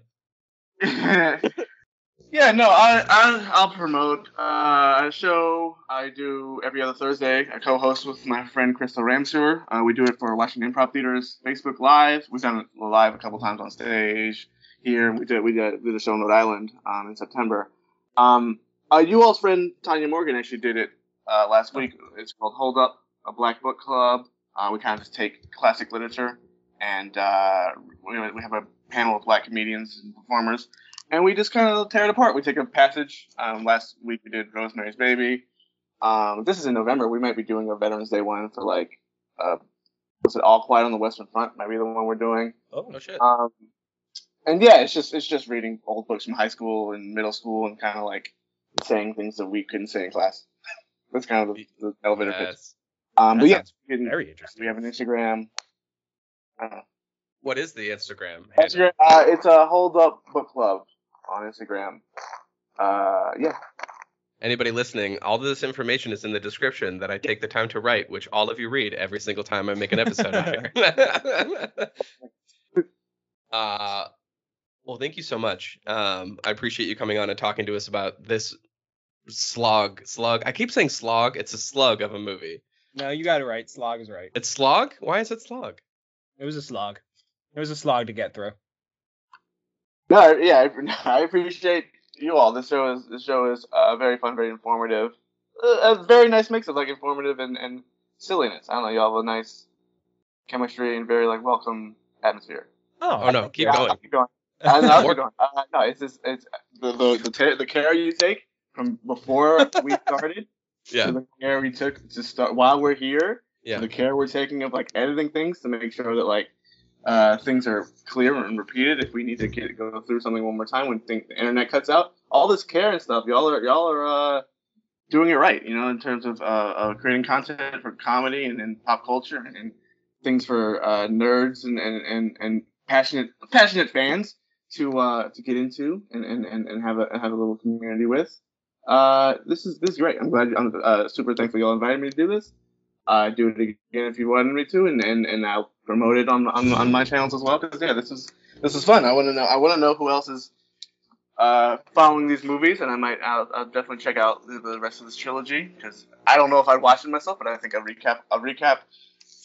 yeah, no, I, I I'll promote uh, a show I do every other Thursday. I co-host with my friend Crystal Ramsewer. Uh, we do it for Washington Improv Theater's Facebook Live. We've done it live a couple times on stage here. We did we did, did a show in Rhode Island um, in September. Um, uh, you all's friend Tanya Morgan actually did it uh, last week. It's called Hold Up, a Black Book Club. Uh, we kind of just take classic literature and uh, we, we have a panel of black comedians and performers, and we just kind of tear it apart. We take a passage. Um, last week we did Rosemary's Baby. Um, this is in November. We might be doing a Veterans Day one for like, uh, was it All Quiet on the Western Front? Might be the one we're doing. Oh, no shit. Um, and yeah, it's just it's just reading old books from high school and middle school and kind of like saying things that we couldn't say in class. That's kind of the, the elevator pitch. Um, That but yeah, sounds we, can- very interesting. we have an Instagram. Uh, What is the Instagram? Instagram uh, it's a hold up book club on Instagram. Uh, yeah, Anybody listening, all of this information is in the description that I take the time to write, which all of you read every single time I make an episode out here. uh, well, thank you so much. Um, I appreciate you coming on and talking to us about this slog. Slug. I keep saying slog. It's a slug of a movie. No, you got it right. Slog is right. It's slog. Why is it slog? It was a slog. It was a slog to get through. no, yeah, I, I appreciate you all. This show is this show is uh, very fun, very informative. Uh, a very nice mix of like informative and, and silliness. I don't know, y'all have a nice chemistry and very like welcome atmosphere. Oh no, keep Yeah, going. Keep going. No, I'll going. Uh, no, it's just it's the the the, ta- the care you take from before we started Yeah, to the care we took to start while we're here. yeah. To the care we're taking of like editing things to make sure that like uh, things are clear and repeated if we need to get go through something one more time when think the internet cuts out. All this care and stuff, y'all are y'all are uh, doing it right. You know, in terms of uh, uh, creating content for comedy and, and pop culture and, and things for uh, nerds and, and, and, and passionate passionate fans to uh, to get into and, and, and, and have a have a little community with. Uh, this is this is great. I'm glad. I'm uh, super thankful y'all invited me to do this. Uh, do it again if you wanted me to, and, and, and I'll promote it on, on on my channels as well. Because yeah, this is this is fun. I want to know. I want to know who else is uh, following these movies, and I might. I'll, I'll definitely check out the, the rest of this trilogy because I don't know if I'd watch it myself, but I think a recap, a recap,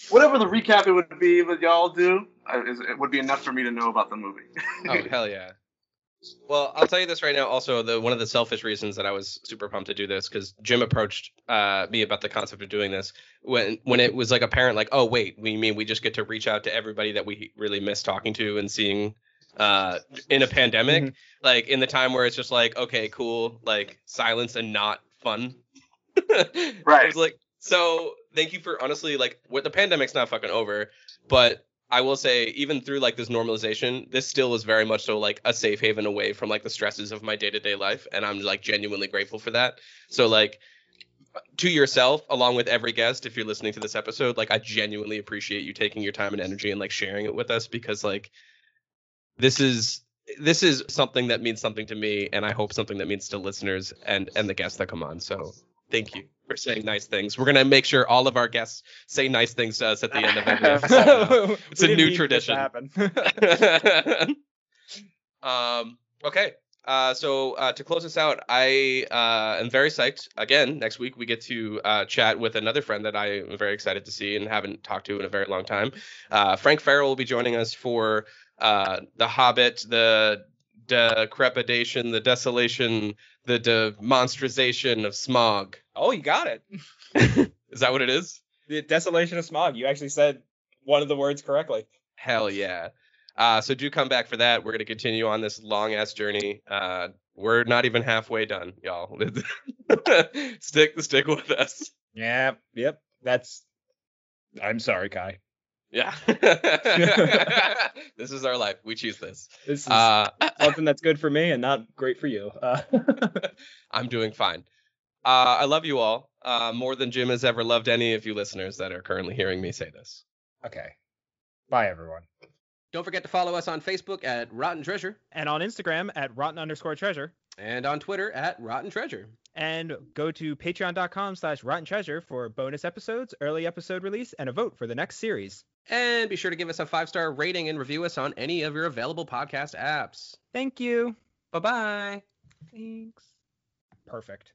whatever the recap it would be that y'all do, uh, is, it would be enough for me to know about the movie. Oh hell yeah. Well, I'll tell you this right now. Also, the one of the selfish reasons that I was super pumped to do this because Jim approached uh, me about the concept of doing this when when it was like apparent, like, oh wait, we mean we just get to reach out to everybody that we really miss talking to and seeing uh, in a pandemic, Mhm. like in the time where it's just like, okay, cool, like silence and not fun. I Right. was like, so thank you for honestly like what the pandemic's not fucking over, but I will say even through like this normalization, this still is very much so like a safe haven away from like the stresses of my day-to-day life and I'm like genuinely grateful for that. So like to yourself along with every guest if you're listening to this episode, like I genuinely appreciate you taking your time and energy and like sharing it with us because like this is this is something that means something to me and I hope something that means to listeners and and the guests that come on. So thank you for saying nice things. We're gonna make sure all of our guests say nice things to us at the end of every episode. It's a new this tradition. um, okay. Uh, so uh, to close us out, I uh, am very psyched. Again, next week we get to uh, chat with another friend that I am very excited to see and haven't talked to in a very long time. Uh, Frank Farrell will be joining us for uh, The Hobbit, the decrepidation, the desolation, the demonstration of Smaug. oh, you got it. Is that what it is? The desolation of Smaug. You actually said one of the words correctly. Hell yeah. Uh, so do come back for that. We're gonna continue on this long ass journey. Uh, we're not even halfway done, y'all. stick stick with us. Yeah. Yep. That's. I'm sorry, Kai. Yeah. this is our life. We choose this. This is Uh, something that's good for me and not great for you. Uh, I'm doing fine. Uh, I love you all uh, more than Jim has ever loved any of you listeners that are currently hearing me say this. okay. Bye, everyone. Don't forget to follow us on Facebook at Rotten Treasure And on Instagram at rotten underscore treasure. and on Twitter at Rotten Treasure. And go to patreon.com slash rotten treasure for bonus episodes, early episode release, and a vote for the next series. And be sure to give us a five star rating and review us on any of your available podcast apps. Thank you. Bye bye. Thanks. Perfect.